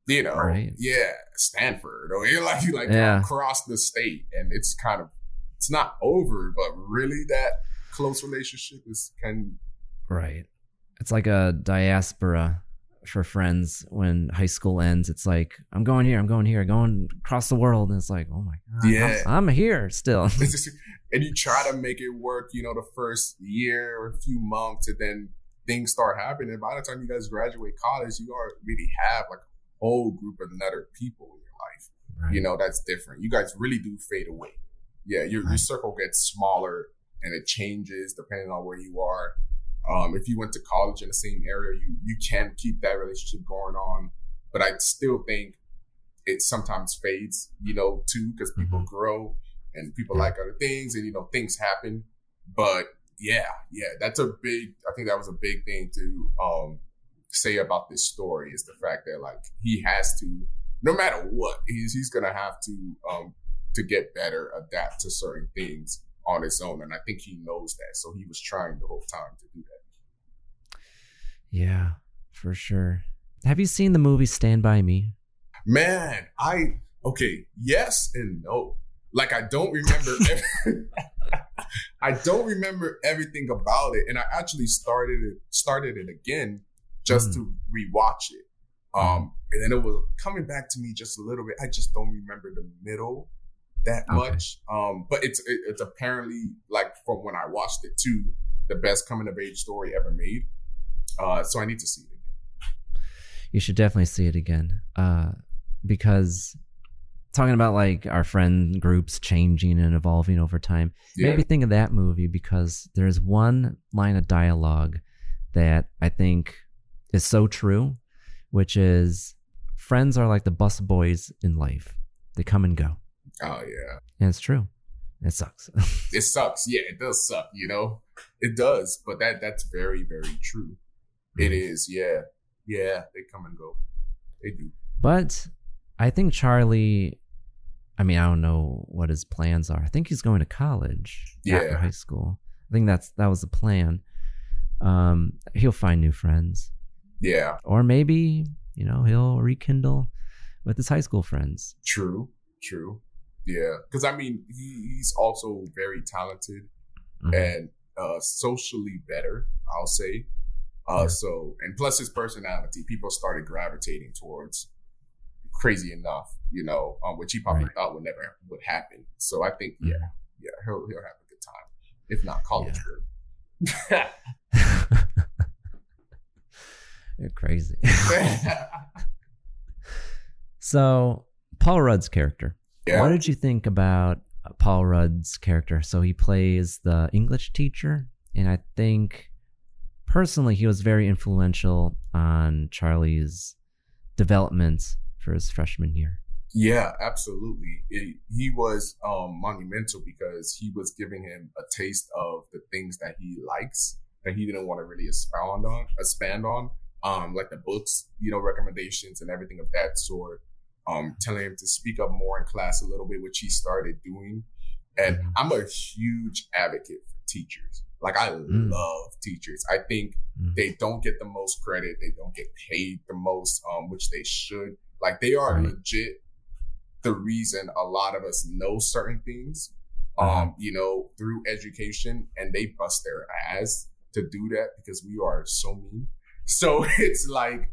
Speaker 6: you know,
Speaker 5: Right.
Speaker 6: yeah, Stanford or like, like
Speaker 5: Yeah.
Speaker 6: across the state, and it's kind of, it's not over, but really that close relationship is can,
Speaker 5: Right. It's like a diaspora for friends when high school ends. It's like, I'm going here, I'm going here, going across the world. And it's like, oh my God. I'm-
Speaker 6: Yeah.
Speaker 5: I'm, here still.
Speaker 6: and you try to make it work, you know, the first year or a few months, and then things start happening. By the time you guys graduate college, you already have like a whole group of other people in your life. You know, that's different. You guys really do fade away. Yeah, your, your circle gets smaller and it changes depending on where you are. Um, if you went to college in the same area, you you can keep that relationship going on. But I still think it sometimes fades, you know, too, because people grow and people like other things and, you know, things happen. But yeah, yeah, that's a big, I think that was a big thing to um, say about this story is the fact that like he has to, no matter what, he's, he's to have to, um, to get better, adapt to certain things on his own. And I think he knows that. So he was trying the whole time to do that.
Speaker 5: yeah, for sure. Have you seen the movie Stand By Me?
Speaker 6: Man, I okay, yes and no. Like I don't remember. every- I don't remember everything about it, and I actually started it started it again just to rewatch it. Um, and then it was coming back to me just a little bit. I just don't remember the middle that
Speaker 5: Okay.
Speaker 6: much. Um, but it's it, it's apparently like from when I watched it too, the best coming of age story ever made. Uh, so I need to see it again.
Speaker 5: You should definitely see it again. Uh, because talking about like our friend groups changing and evolving over time
Speaker 6: Yeah.
Speaker 5: made me think of that movie because there's one line of dialogue that I think is so true, which is friends are like the bus boys in life. They come and go.
Speaker 6: Oh yeah.
Speaker 5: And it's true. It sucks.
Speaker 6: It sucks. Yeah, it does suck, you know? It does, but that that's very, very true. It is, yeah. Yeah, they come and go. They do.
Speaker 5: But I think Charlie, I mean, I don't know what his plans are. I think he's going to college after high school. I think that's that was the plan. Um, he'll find new friends,
Speaker 6: Yeah.
Speaker 5: or maybe you know he'll rekindle with his high school friends.
Speaker 6: True. True. Yeah. Because I mean, he, he's also very talented
Speaker 5: Mhm.
Speaker 6: and uh socially better, I'll say. Uh so and plus his personality, people started gravitating towards crazy enough, you know, um, which he probably
Speaker 5: Right.
Speaker 6: thought would never would happen. So I think yeah, yeah, he'll he'll have a good time. If not college good.
Speaker 5: You're crazy. so Paul Rudd's character.
Speaker 6: Yeah.
Speaker 5: What did you think about uh, Paul Rudd's character? So he plays the English teacher, and I think personally he was very influential on Charlie's development for his freshman year.
Speaker 6: Yeah, absolutely. It, he was um, monumental because he was giving him a taste of the things that he likes that he didn't want to really expound on, expand on, um, like the books, you know, recommendations and everything of that sort. Um, telling him to speak up more in class a little bit, which he started doing. And
Speaker 5: Mhm.
Speaker 6: I'm a huge advocate for teachers. Like I
Speaker 5: Mm.
Speaker 6: love teachers. I think
Speaker 5: Mm.
Speaker 6: they don't get the most credit. They don't get paid the most, um, which they should. Like they are
Speaker 5: Right.
Speaker 6: legit the reason a lot of us know certain things,
Speaker 5: Uh-huh.
Speaker 6: um, you know, through education and they bust their ass to do that because we are so mean. So it's like,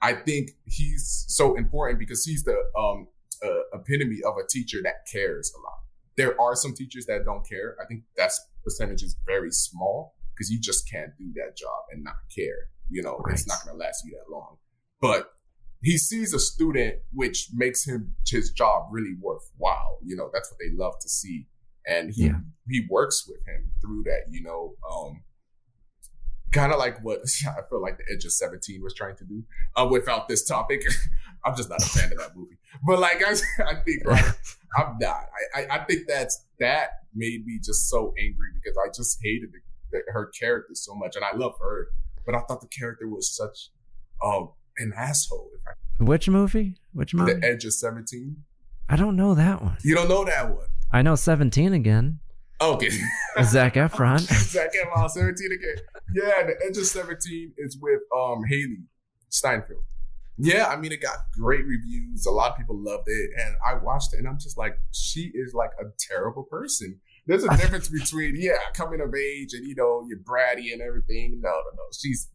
Speaker 6: I think he's so important because he's the, um, uh, epitome of a teacher that cares a lot. There are some teachers that don't care. I think that's percentage is very small because you just can't do that job and not care. You know, it's not going to last you that long. But he sees a student, which makes him his job really worthwhile. You know, that's what they love to see, and he
Speaker 5: Yeah.
Speaker 6: he works with him through that. You know, um, kind of like what I feel like the Edge of Seventeen was trying to do uh, without this topic. I'm just not a fan of that movie, but like I, I think like I'm not. I, I I think that's that made me just so angry because I just hated the, the, her character so much, and I love her, but I thought the character was such um an asshole. If I,
Speaker 5: Which movie? Which movie?
Speaker 6: the Edge of Seventeen.
Speaker 5: I don't know that one.
Speaker 6: You don't know that one.
Speaker 5: I know 17 again.
Speaker 6: Okay.
Speaker 5: Zac Efron.
Speaker 6: Zac Efron, 17 again. Yeah, the Edge of 17 is with um Hailee Steinfeld. Yeah, I mean it got great reviews. A lot of people loved it. And I watched it and I'm just like, she is like a terrible person. There's a difference between, yeah, coming of age and you know, you're bratty and everything. No, no, no. She's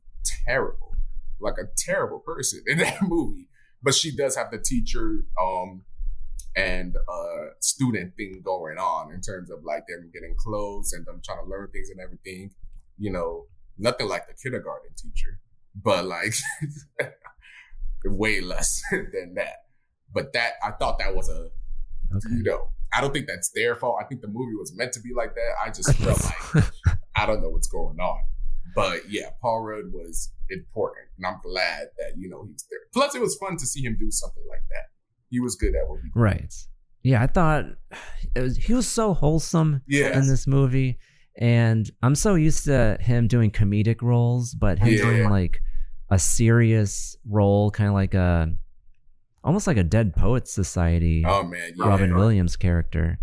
Speaker 6: terrible. Like a terrible person in that movie. But she does have the teacher um and uh student thing going on in terms of like them getting clothes and them trying to learn things and everything. You know, nothing like the kindergarten teacher, but like way less than that. But that I thought that was a
Speaker 5: Okay.
Speaker 6: you know, I don't think that's their fault. I think the movie was meant to be like that. I just felt like I don't know what's going on. But yeah, Paul Rudd was important, and I'm glad that you know he's there. Plus, it was fun to see him do something like that. He was good at what he did.
Speaker 5: Right. Yeah, I thought it was, he was so wholesome
Speaker 6: Yes.
Speaker 5: in this movie. And I'm so used to him doing comedic roles, but him
Speaker 6: Yeah.
Speaker 5: doing like a serious role, kind of like a almost like a Dead Poets Society
Speaker 6: Oh man, yeah.
Speaker 5: Robin Williams character.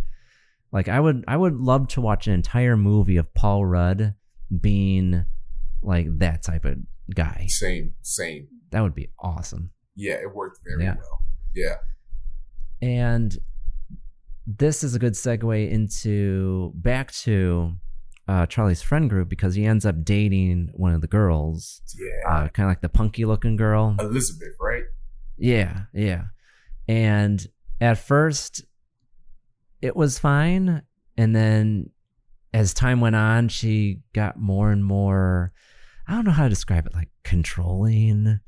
Speaker 5: Like I would I would love to watch an entire movie of Paul Rudd being like that type of guy.
Speaker 6: Same, same.
Speaker 5: That would be awesome.
Speaker 6: Yeah, it worked very
Speaker 5: Yeah.
Speaker 6: well. Yeah.
Speaker 5: And this is a good segue into back to uh, Charlie's friend group because he ends up dating one of the girls,
Speaker 6: Yeah.
Speaker 5: uh, kind of like the punky looking girl.
Speaker 6: Elizabeth, right?
Speaker 5: Yeah, yeah. And at first, it was fine. And then as time went on, she got more and more, I don't know how to describe it, like controlling.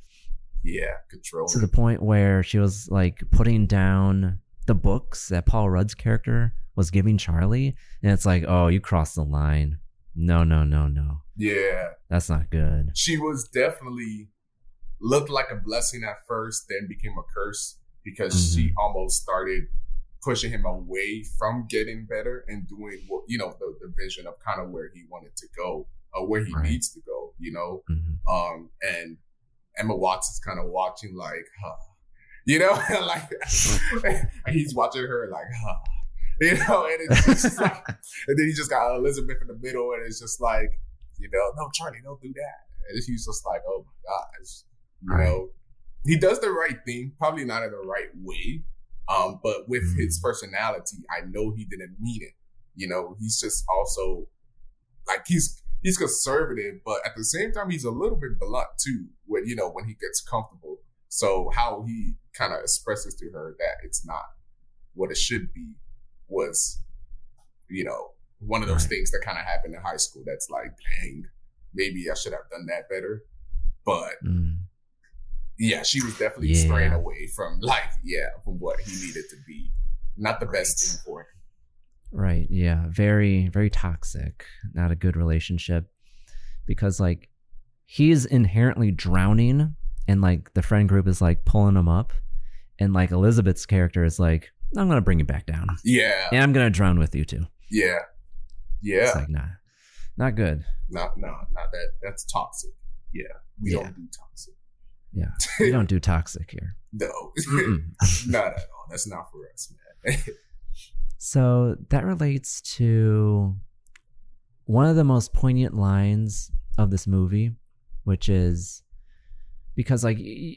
Speaker 6: Yeah, control.
Speaker 5: to the point where she was like putting down the books that Paul Rudd's character was giving Charlie, and it's like, oh, you crossed the line. No, no, no, no.
Speaker 6: Yeah,
Speaker 5: That's not good.
Speaker 6: she was definitely looked like a blessing at first, then became a curse because
Speaker 5: Mm-hmm.
Speaker 6: she almost started pushing him away from getting better and doing what you know the, the vision of kind of where he wanted to go or where he
Speaker 5: Right.
Speaker 6: needs to go. You know,
Speaker 5: Mhm.
Speaker 6: um, and Emma Watson's kind of watching like, huh, you know, like he's watching her like, huh. You know, and it's just like, and then he just got Elizabeth in the middle, and it's just like, you know, no, Charlie, don't do that. And he's just like, oh my gosh, you
Speaker 5: Right.
Speaker 6: know, he does the right thing, probably not in the right way, um, but with
Speaker 5: Mm.
Speaker 6: his personality, I know he didn't mean it. You know, he's just also like he's he's conservative, but at the same time, he's a little bit blunt too. When you know when he gets comfortable, so how he kind of expresses to her that it's not what it should be was, you know, one of those
Speaker 5: Right.
Speaker 6: things that kind of happened in high school. That's like, dang, maybe I should have done that better. But
Speaker 5: Mm.
Speaker 6: yeah, she was definitely
Speaker 5: Yeah.
Speaker 6: straying away from like, yeah, from what he needed to be. Not the best
Speaker 5: Right.
Speaker 6: thing for him.
Speaker 5: Right. Yeah. Very, very toxic. Not a good relationship. Because like he's inherently drowning and like the friend group is like pulling him up. And like Elizabeth's character is like, I'm gonna bring you back down.
Speaker 6: Yeah,
Speaker 5: And I'm gonna drown with you too.
Speaker 6: yeah, yeah.
Speaker 5: It's like nah. Not good.
Speaker 6: not, no, not that. That's toxic. Yeah, we
Speaker 5: Yeah.
Speaker 6: don't do toxic.
Speaker 5: Yeah. We don't do toxic here.
Speaker 6: No, not at all. That's not for us, man.
Speaker 5: So that relates to one of the most poignant lines of this movie, which is because, like, y-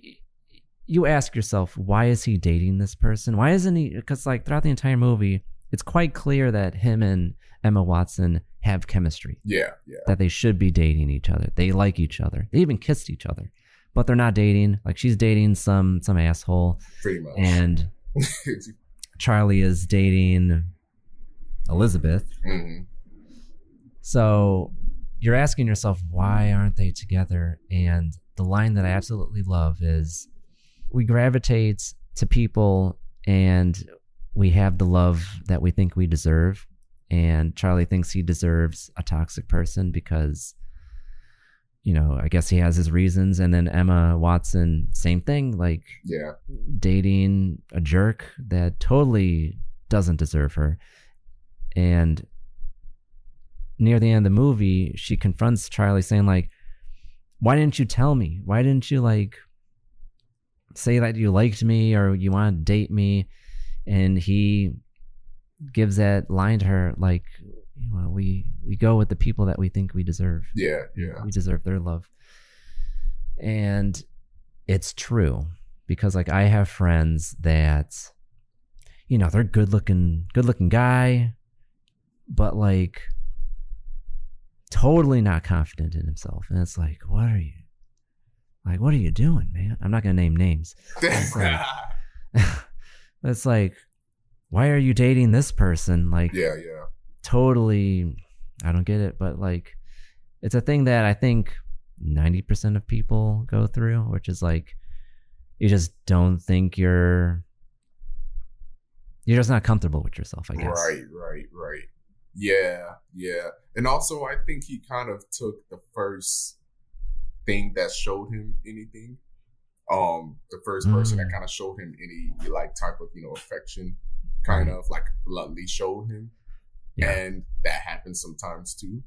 Speaker 5: you ask yourself, why is he dating this person? Why isn't he? Because, like, throughout the entire movie, it's quite clear that him and Emma Watson have chemistry,
Speaker 6: yeah, yeah,
Speaker 5: that they should be dating each other. They like each other. They even kissed each other, but they're not dating. Like, she's dating some some asshole,
Speaker 6: pretty much.
Speaker 5: and Charlie is dating Elizabeth.
Speaker 6: Mhm.
Speaker 5: So you're asking yourself, why aren't they together? And the line that I absolutely love is we gravitate to people and we have the love that we think we deserve. And Charlie thinks he deserves a toxic person because, you know, I guess he has his reasons. And then Emma Watson, same thing, like
Speaker 6: yeah,
Speaker 5: dating a jerk that totally doesn't deserve her. And near the end of the movie, she confronts Charlie saying, like, why didn't you tell me? Why didn't you like say that you liked me or you want to date me? And he gives that line to her, like, you know, we we go with the people that we think we deserve
Speaker 6: yeah, yeah.
Speaker 5: we deserve their love and it's true because like i have friends that you know they're good looking good looking guy but like totally not confident in himself and it's like what are you like what are you doing man i'm not gonna name names it's like, it's like why are you dating this person like
Speaker 6: yeah, yeah.
Speaker 5: totally I don't get it, but like it's a thing that I think 90% of people go through, which is like you just don't think you're you're just not comfortable with yourself, I guess.
Speaker 6: Right, right, right. Yeah, yeah. And also, I think he kind of took the first thing that showed him anything. Um, the first person that
Speaker 5: Mm.
Speaker 6: kind of showed him any like type of you know affection, kind
Speaker 5: Right.
Speaker 6: of like bluntly showed him,
Speaker 5: Yeah.
Speaker 6: and that happens sometimes too.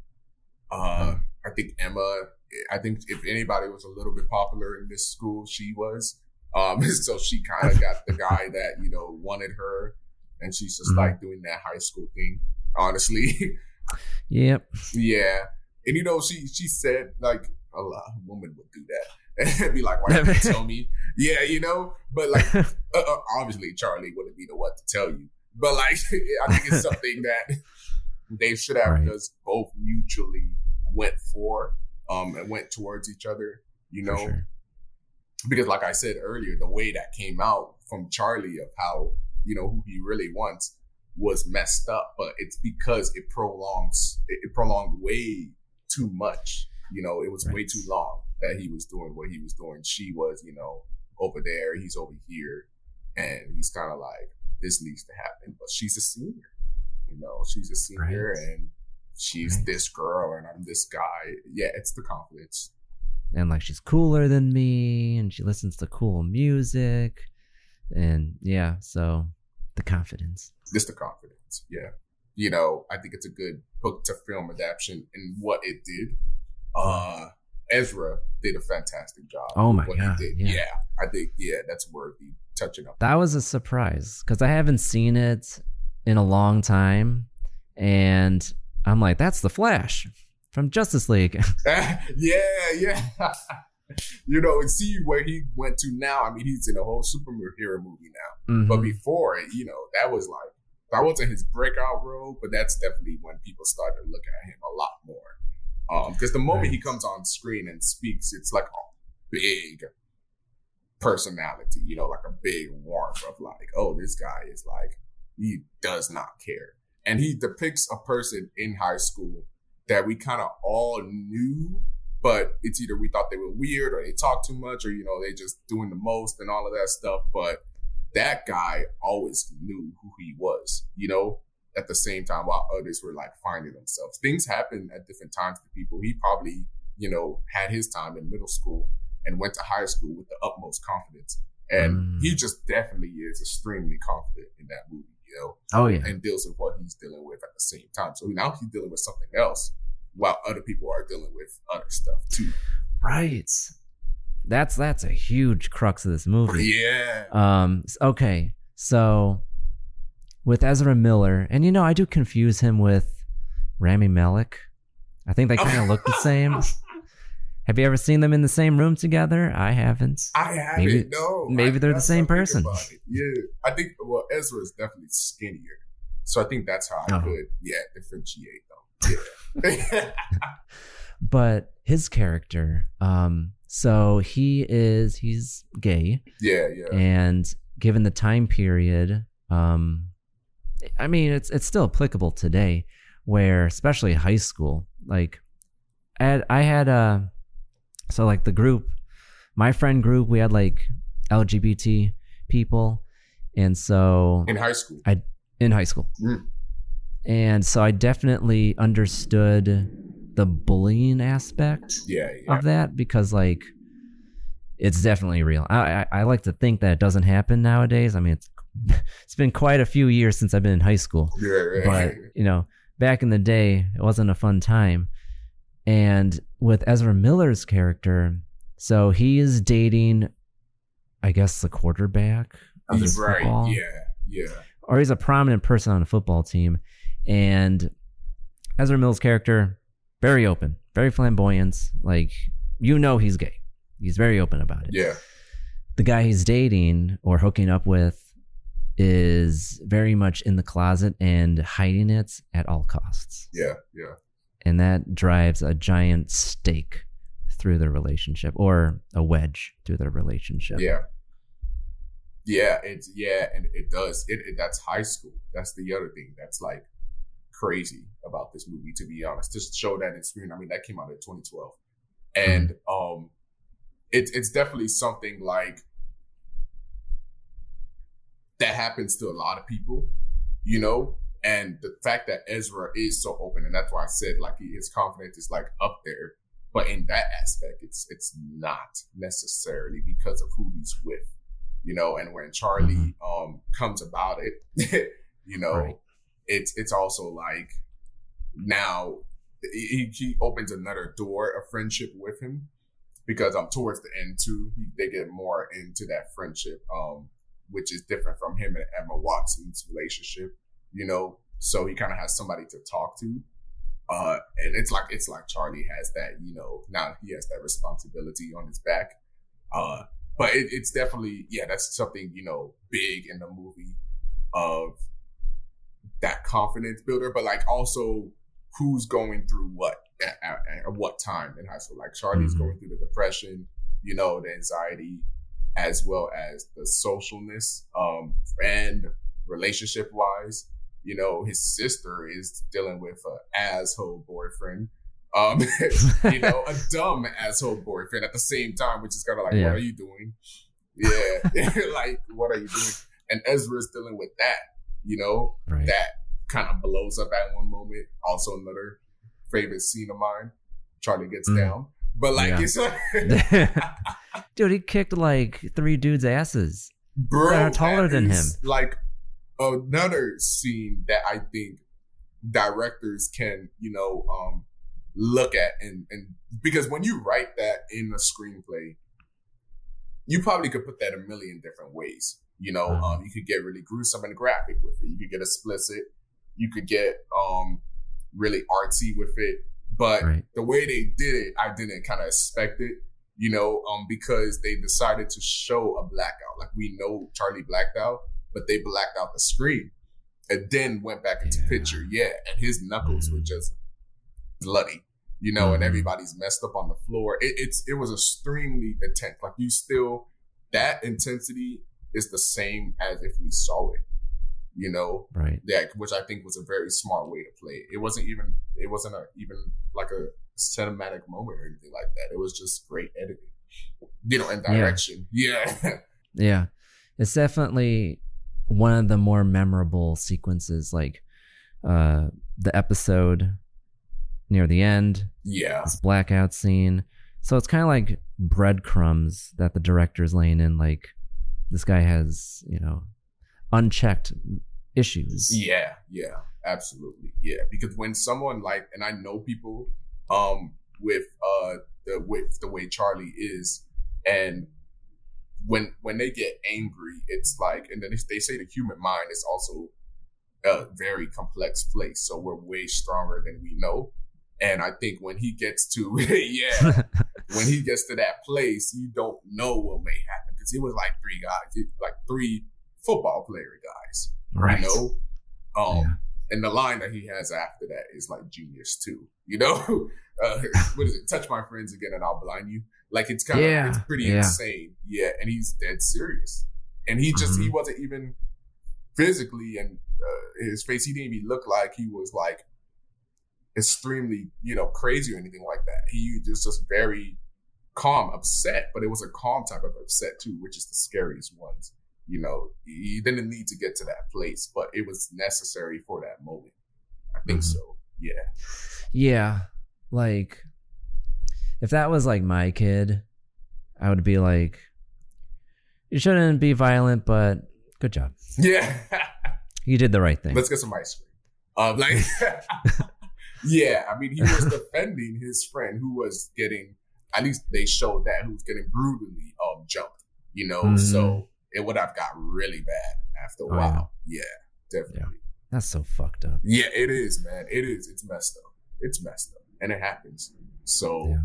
Speaker 6: Uh,
Speaker 5: Mm.
Speaker 6: I think Emma. I think if anybody was a little bit popular in this school, she was. Um, so she kind of got the guy that you know wanted her, and she's just
Speaker 5: Mhm.
Speaker 6: like doing that high school thing. Honestly,
Speaker 5: Yep.
Speaker 6: yeah. And you know, she she said like a lot of women would do that and be like, "Why didn't you tell me?" Yeah, you know. But like, uh, uh, obviously, Charlie wouldn't be the one to tell you. But like, I think it's something that they should have
Speaker 5: Right.
Speaker 6: just both mutually went for, um, and went towards each other. You know,
Speaker 5: sure.
Speaker 6: because like I said earlier, the way that came out from Charlie of how you know who he really wants was messed up, but it's because it prolongs it, prolonged way too much. You know, it was way too long. that he was doing what he was doing. She was, you know, over there, he's over here, and he's kind of like, this needs to happen. But she's a senior, you know, she's a senior,
Speaker 5: Right.
Speaker 6: and she's
Speaker 5: Right.
Speaker 6: this girl, and I'm this guy. Yeah, it's the confidence.
Speaker 5: and like she's cooler than me and she listens to cool music and yeah so the confidence
Speaker 6: Just the confidence. Yeah. You know, I think it's a good book to film adaptation and what it did. Uh Ezra did a fantastic job.
Speaker 5: Oh my
Speaker 6: what
Speaker 5: God,
Speaker 6: He did.
Speaker 5: yeah.
Speaker 6: yeah. I think yeah, that's worthy touching up.
Speaker 5: that was a surprise because i haven't seen it in a long time and i'm like that's the flash from justice league
Speaker 6: yeah, yeah. you know, and see where he went to now. I mean, he's in a whole superhero movie now. But
Speaker 5: Mhm.
Speaker 6: before it, you know, that was like that wasn't his breakout role, but that's definitely when people started looking at him a lot more. Um, because the moment he comes on screen and speaks, it's like a big personality, you know, like a big warmth of like, oh, this guy is like he does not care. And he depicts a person in high school that we kind of all knew, but it's either we thought they were weird or they talk too much or, you know, they just doing the most and all of that stuff. But that guy always knew who he was, you know, at the same time while others were like finding themselves. Things happen at different times to people. He probably, you know, had his time in middle school and went to high school with the utmost confidence. And
Speaker 5: Mm.
Speaker 6: he just definitely is extremely confident in that movie, you know
Speaker 5: oh yeah
Speaker 6: and deals with what he's dealing with at the same time. So now he's dealing with something else while other people are dealing with other stuff too.
Speaker 5: right that's that's a huge crux of this movie
Speaker 6: Yeah.
Speaker 5: Um. Okay. So with Ezra Miller, and you know, I do confuse him with Rami Malek. I think they kind of look the same. Have you ever seen them in the same room together? I haven't.
Speaker 6: I haven't.
Speaker 5: Maybe-
Speaker 6: no.
Speaker 5: maybe
Speaker 6: I-
Speaker 5: they're the same
Speaker 6: what I think
Speaker 5: person.
Speaker 6: Yeah. I think, well, Ezra is definitely skinnier. So I think that's how I
Speaker 5: Oh.
Speaker 6: could, yeah, differentiate them. Yeah.
Speaker 5: But his character, um, so he is he's gay,
Speaker 6: yeah, yeah.
Speaker 5: and given the time period, um, I mean, it's it's still applicable today, where especially high school, like, I had, I had a, so like the group, my friend group, we had like LGBT people, and so
Speaker 6: In high school.
Speaker 5: I in high school,
Speaker 6: Mm.
Speaker 5: And so I definitely understood the bullying aspect
Speaker 6: Yeah, yeah.
Speaker 5: of that because like it's definitely real. I, I I like to think that it doesn't happen nowadays. I mean, it's it's been quite a few years since I've been in high school,
Speaker 6: Yeah, right.
Speaker 5: but you know, back in the day, it wasn't a fun time. And with Ezra Miller's character, so he is dating, I guess, the quarterback of
Speaker 6: He's right.
Speaker 5: football
Speaker 6: Yeah, yeah.
Speaker 5: or he's a prominent person on a football team. And Ezra Miller's character, very open, very flamboyant. Like, you know, he's gay. He's very open about it.
Speaker 6: Yeah.
Speaker 5: The guy he's dating or hooking up with is very much in the closet and hiding it at all costs.
Speaker 6: Yeah, yeah.
Speaker 5: And that drives a giant stake through the relationship or a wedge through the relationship.
Speaker 6: Yeah. Yeah, it's yeah, and it does. It, it that's high school. That's the other thing that's like crazy about this movie, to be honest. Just show that in screen. I mean, that came out in 2012, and um, it's it's definitely something like that happens to a lot of people, you know. And the fact that Ezra is so open, and that's why I said like he, his confidence is like up there. But in that aspect, it's it's not necessarily because of who he's with, you know. And when Charlie um comes about it, you know,
Speaker 5: Right.
Speaker 6: It's it's also like now he, he opens another door of friendship with him because um towards the end too he, they get more into that friendship um which is different from him and Emma Watson's relationship you know? So he kind of has somebody to talk to uh and it's like it's like Charlie has that you know now he has that responsibility on his back uh but it, it's definitely yeah that's something you know big in the movie of that confidence builder but like also who's going through what at, at, at what time in high school. Like Charlie's
Speaker 5: Mhm.
Speaker 6: going through the depression, you know, the anxiety, as well as the socialness, um, and relationship wise. You know, his sister is dealing with an asshole boyfriend. Um, you know, a dumb asshole boyfriend at the same time, which is kind of like,
Speaker 5: Yeah.
Speaker 6: what are you doing? Yeah, like what are you doing? And Ezra is dealing with that. You know,
Speaker 5: Right.
Speaker 6: that kind of blows up at one moment. Also, another favorite scene of mine. Charlie gets
Speaker 5: Mm.
Speaker 6: down, but like
Speaker 5: Yeah.
Speaker 6: it's like,
Speaker 5: Dude, he kicked like three dudes' asses.
Speaker 6: bro,
Speaker 5: that are taller
Speaker 6: that
Speaker 5: than him.
Speaker 6: Like another scene that I think directors can, you know, um, look at and and because when you write that in a screenplay, you probably could put that a million different ways. You know,
Speaker 5: Uh-huh.
Speaker 6: um, you could get really gruesome and graphic with it. You could get explicit. You could get um really artsy with it. But
Speaker 5: Right.
Speaker 6: the way they did it, I didn't kind of expect it. You know, um, because they decided to show a blackout. Like we know Charlie blacked out, but they blacked out the screen, and then went back into
Speaker 5: Yeah.
Speaker 6: picture. Yeah, and his knuckles were just bloody. You know, and
Speaker 5: Mhm.
Speaker 6: everybody's messed up on the floor. It, it's it was extremely intense. Like you still that intensity is the same as if we saw it. You know,
Speaker 5: Right.
Speaker 6: yeah, which I think was a very smart way to play it. It wasn't even it wasn't a, even like a cinematic moment or anything like that. It was just great editing, you know, and
Speaker 5: Yeah.
Speaker 6: direction. Yeah,
Speaker 5: Yeah. It's definitely one of the more memorable sequences, like uh the episode near the end,
Speaker 6: yeah,
Speaker 5: this blackout scene. So it's kind of like breadcrumbs that the director's laying in. Like this guy has, you know, unchecked issues.
Speaker 6: yeah, yeah, absolutely, yeah. Because when someone like, and I know people, um, with uh the with the way Charlie is, and when when they get angry, it's like, and then they- they say the human mind is also a very complex place. So we're way stronger than we know. And I think when he gets to, yeah, when he gets to that place, you don't know what may happen it was like three guys, it- like three football player guys,
Speaker 5: Right.
Speaker 6: you know. Um,
Speaker 5: Yeah.
Speaker 6: and the line that he has after that is like genius too, you know. uh, what is it? Touch my friends again, and I'll blind you. Like it's kind of
Speaker 5: Yeah.
Speaker 6: it's pretty
Speaker 5: Yeah.
Speaker 6: insane, yeah. And he's dead serious, and he just
Speaker 5: Mm-hmm.
Speaker 6: he wasn't even physically and uh, his face. He didn't even look like he was like extremely, you know, crazy or anything like that. He was just very calm, upset, but it was a calm type of upset too, which is the scariest ones. You know, he didn't need to get to that place, but it was necessary for that moment. I think
Speaker 5: Mhm.
Speaker 6: so. Yeah.
Speaker 5: Yeah. Like if that was like my kid, I would be like you shouldn't be violent, but good job.
Speaker 6: Yeah.
Speaker 5: You did the right thing.
Speaker 6: Let's get some ice cream. Um, like, yeah, I mean, he was defending his friend who was getting, at least they showed that, who's getting brutally um jumped, you know?
Speaker 5: Mhm.
Speaker 6: So it would have got really bad after a
Speaker 5: Oh,
Speaker 6: while. yeah. definitely.
Speaker 5: That's so fucked up.
Speaker 6: Yeah, it is, man. It is. It's messed up. It's messed up. And it happens. So
Speaker 5: Yeah.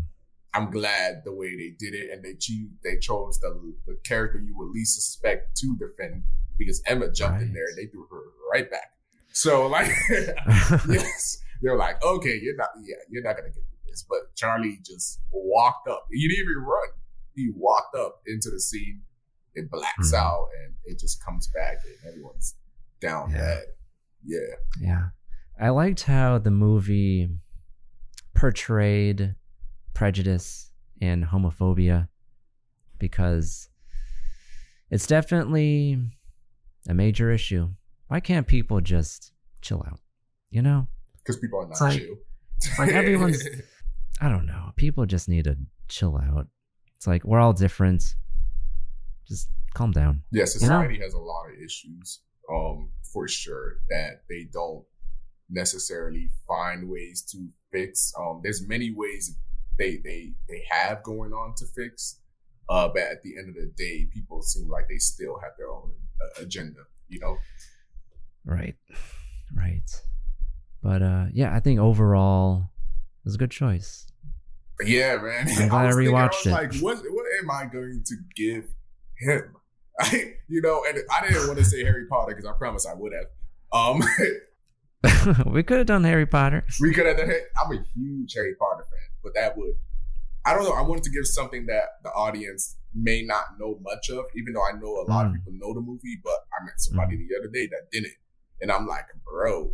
Speaker 6: I'm glad the way they did it and they cho- they chose the, the character you would least suspect to defend because Emma jumped in there and they threw her right back. So like yes, they're like, okay, you're not yeah, you're not gonna get this. But Charlie just walked up. He didn't even run. He walked up into the scene. It blacks
Speaker 5: Mhm.
Speaker 6: out and it just comes back and everyone's down
Speaker 5: Yeah.
Speaker 6: bad. Yeah.
Speaker 5: Yeah. I liked how the movie portrayed prejudice and homophobia because it's definitely a major issue. Why can't people just chill out? You know?
Speaker 6: Because people are not
Speaker 5: It's like-
Speaker 6: chill.
Speaker 5: It's like everyone's I don't know. People just need to chill out. It's like we're all different. Just calm down.
Speaker 6: Yeah,
Speaker 5: You know?
Speaker 6: society has a lot of issues, um, for sure, that they don't necessarily find ways to fix. Um, there's many ways they they they have going on to fix, uh, but at the end of the day, people seem like they still have their own uh, agenda. You know?
Speaker 5: Right. Right. But uh yeah, I think overall was a good choice.
Speaker 6: Yeah, man.
Speaker 5: I'm glad I
Speaker 6: was thinking,
Speaker 5: rewatched
Speaker 6: I
Speaker 5: it.
Speaker 6: like, what what am I going to give him? you know, and I didn't want to say Harry Potter because I promise I would have. Um,
Speaker 5: we could have done Harry Potter.
Speaker 6: We could have done it. I'm a huge Harry Potter fan, but that would I don't know. I wanted to give something that the audience may not know much of, even though I know a lot of
Speaker 5: Mm.
Speaker 6: people know the movie, but I met somebody the other day that didn't. And I'm like, bro,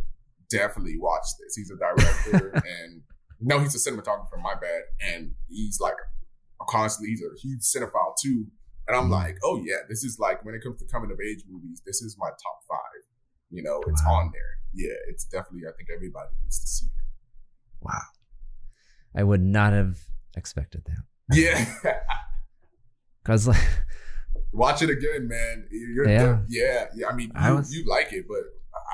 Speaker 6: definitely watch this. He's a director and no, he's a cinematographer. My bad, and he's like a, constantly he's a huge cinephile too. And I'm mm-hmm. like, oh yeah, this is like when it comes to coming of age movies, this is my top five. You know, it's
Speaker 5: Wow.
Speaker 6: on there. Yeah, it's definitely. I think everybody needs to see it.
Speaker 5: Wow. I would not have expected that.
Speaker 6: Yeah,
Speaker 5: Cause like,
Speaker 6: watch it again, man. You're
Speaker 5: Yeah.
Speaker 6: yeah, yeah, yeah. I mean, you,
Speaker 5: I was-
Speaker 6: you like it, but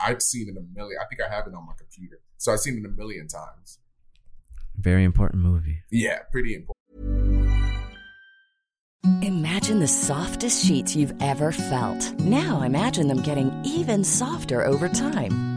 Speaker 6: I've seen it a million. I think I have it on my computer, so I've seen it a million times.
Speaker 5: Very important movie.
Speaker 6: Yeah, pretty important.
Speaker 8: Imagine the softest sheets you've ever felt. Now imagine them getting even softer over time.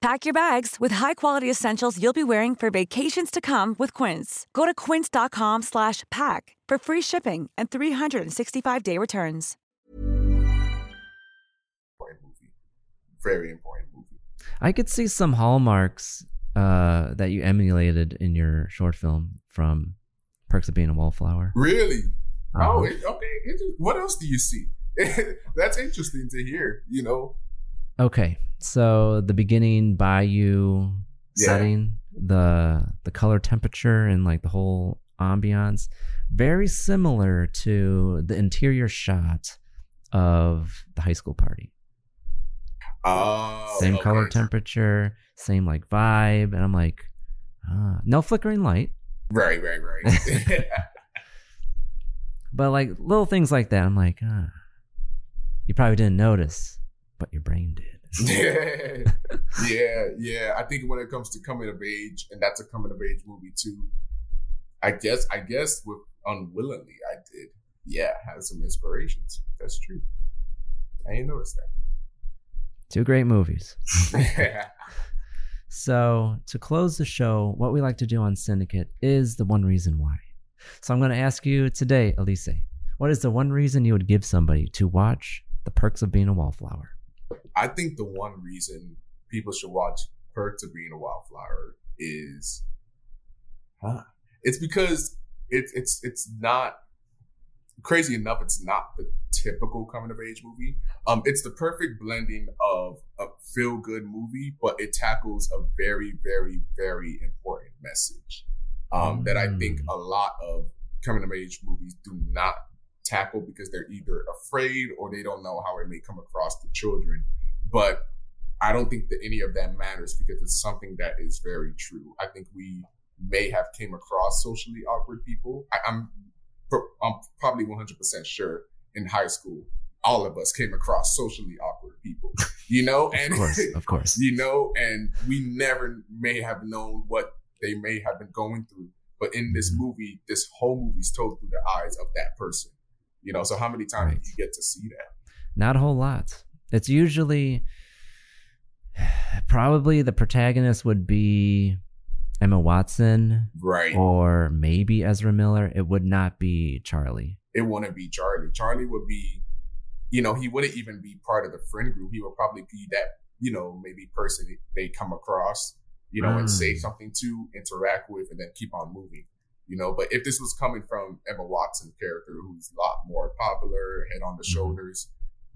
Speaker 9: Pack your bags with high-quality essentials you'll be wearing for vacations to come with Quince. Go to quince.com slash pack for free shipping and 365-day returns.
Speaker 6: Very important movie.
Speaker 5: I could see some hallmarks uh, that you emulated in your short film from Perks of Being a Wallflower.
Speaker 6: Really?
Speaker 5: Uh-huh.
Speaker 6: Oh, okay. What else do you see? That's interesting to hear. You know.
Speaker 5: Okay, so the beginning bayou
Speaker 6: Yeah.
Speaker 5: setting, the the color temperature and like the whole ambiance, very similar to the interior shot of the high school party.
Speaker 6: Oh,
Speaker 5: same
Speaker 6: okay.
Speaker 5: color temperature, same like vibe, and I'm like, ah, no flickering light,
Speaker 6: Right, right, right.
Speaker 5: but like little things like that. I'm like, ah, you probably didn't notice, but your brain did.
Speaker 6: yeah, yeah. I think when it comes to coming of age, and that's a coming of age movie too. I guess, I guess, with unwillingly, I did. Yeah, had some inspirations. That's true. I ain't noticed
Speaker 5: Two great movies.
Speaker 6: that.
Speaker 5: So, to close the show, what we like to do on Cinedicate is the one reason why. So, I'm going to ask you today, Elise, what is the one reason you would give somebody to watch The Perks of Being a Wallflower?
Speaker 6: I think the one reason people should watch Perks of Being a Wildflower is, huh? It's because it's it's it's not crazy enough. It's not the typical coming of age movie. Um, it's the perfect blending of a feel good movie, but it tackles a very very very important message. Um, that I think a lot of coming of age movies do not tackle because they're either afraid or they don't know how it may come across to children. But I don't think that any of that matters because it's something that is very true. I think we may have came across socially awkward people. I, I'm I'm probably 100% sure in high school, all of us came across socially awkward people, you know, and
Speaker 5: Of course, of course.
Speaker 6: you know, and we never may have known what they may have been going through. But in this
Speaker 5: Mm-hmm.
Speaker 6: movie, this whole movie is told through the eyes of that person, you know. So how many times do you get to see that?
Speaker 5: Not a whole lot. It's usually probably the protagonist would be Emma Watson,
Speaker 6: Right.
Speaker 5: Or maybe Ezra Miller. It would not be Charlie.
Speaker 6: it wouldn't be Charlie. Charlie would be, you know, he wouldn't even be part of the friend group. He would probably be that, you know, maybe person they come across, you know, and
Speaker 5: Mm.
Speaker 6: say something to, interact with, and then keep on moving. You know, but if this was coming from Emma Watson character, who's a lot more popular, head on the shoulders,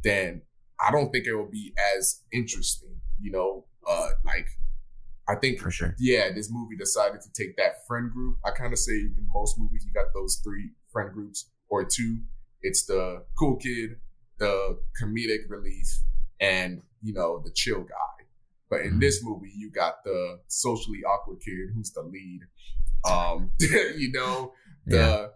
Speaker 6: then I don't think it will be as interesting. You know, uh, like I think
Speaker 5: for sure.
Speaker 6: Yeah, this movie decided to take that friend group. I kind of say in most movies you got those three friend groups or two. It's the cool kid, the comedic relief, and you know the chill guy. But in mm-hmm. this movie, you got the socially awkward kid who's the lead. Um, you know the. Yeah.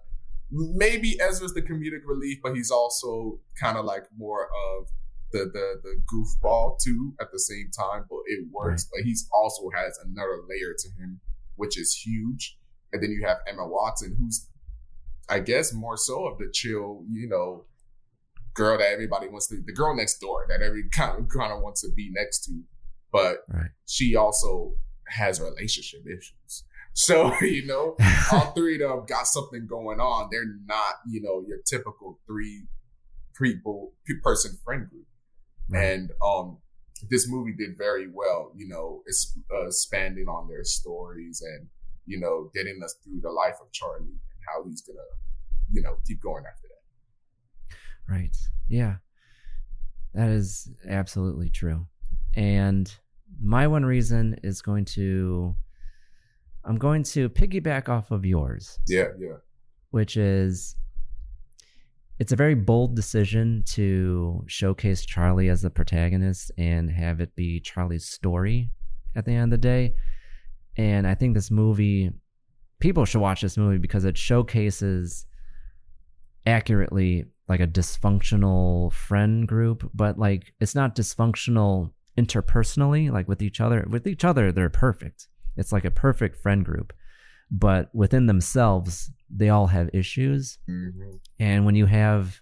Speaker 6: Maybe Ezra's the comedic relief, but he's also kind of like more of the the the goofball too at the same time, but it works. Right. But he's also has another layer to him, which is huge. And then you have Emma Watson, who's I guess more so of the chill, you know, girl that everybody wants to, the girl next door that every kind of kind of wants to be next to, but
Speaker 5: right.
Speaker 6: she also has relationship issues. So you know, all three of them got something going on. They're not, you know, your typical three people person friend group. And um, this movie did very well, you know, it's uh, expanding on their stories and, you know, getting us through the life of Charlie and how he's going to, you know, keep going after that.
Speaker 5: Right. Yeah. That is absolutely true. And my one reason is going to, I'm going to piggyback off of yours.
Speaker 6: Yeah, yeah.
Speaker 5: Which is it's a very bold decision to showcase Charlie as the protagonist and have it be Charlie's story at the end of the day. And I think this movie, people should watch this movie because it showcases accurately like a dysfunctional friend group, but like it's not dysfunctional interpersonally, like with each other. With each other, they're perfect. It's like a perfect friend group. But within themselves, they all have issues. Mm-hmm. And when you have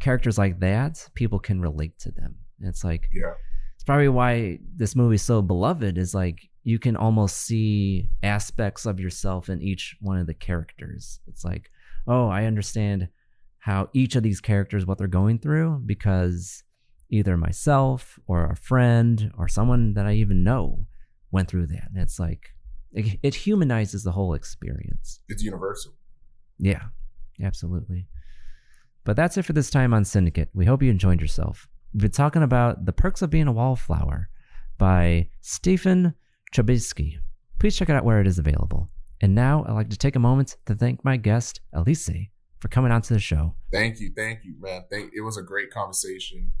Speaker 5: characters like that, people can relate to them. It's like,
Speaker 6: yeah.
Speaker 5: it's probably why this movie is so beloved is like you can almost see aspects of yourself in each one of the characters. It's like, oh, I understand how each of these characters what they're going through because either myself or a friend or someone that I even know went through that. And it's like it, it humanizes the whole experience.
Speaker 6: It's universal.
Speaker 5: Yeah, absolutely. But that's it for this time on Cinedicate. We hope you enjoyed yourself. We've been talking about The Perks of Being a Wallflower by Stephen Chbosky. Please check it out where it is available. And now I'd like to take a moment to thank my guest, Elise, for coming on to the show.
Speaker 6: Thank you. Thank you, man. Thank it was a great conversation.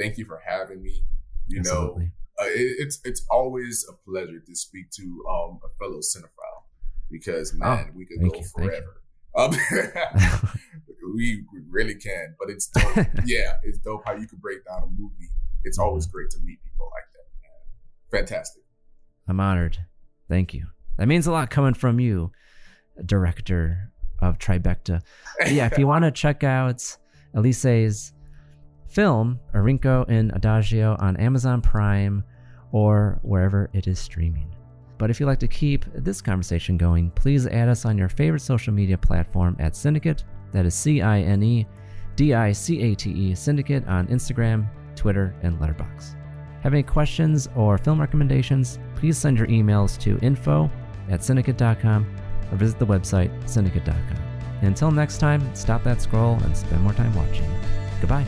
Speaker 6: Thank you for having me. You Absolutely. know, uh, it, it's it's always a pleasure to speak to um, a fellow cinephile because man, oh, we could go you, forever. Um, we, we really can, but it's dope. yeah, it's dope how you can break down a movie. It's always great to meet people like that. Man. Fantastic.
Speaker 5: I'm honored. Thank you. That means a lot coming from you, director of Tribeca. yeah, if you want to check out Elise's film, Arinco in Adagio, on Amazon Prime or wherever it is streaming. But if you'd like to keep this conversation going, please add us on your favorite social media platform at Cinedicate, That is C I N E D I C A T E Cinedicate on Instagram, Twitter, and Letterboxd. Have any questions or film recommendations? Please send your emails to info at cinedicate.com or visit the website cinedicate.com. And until next time, stop that scroll and spend more time watching. Goodbye.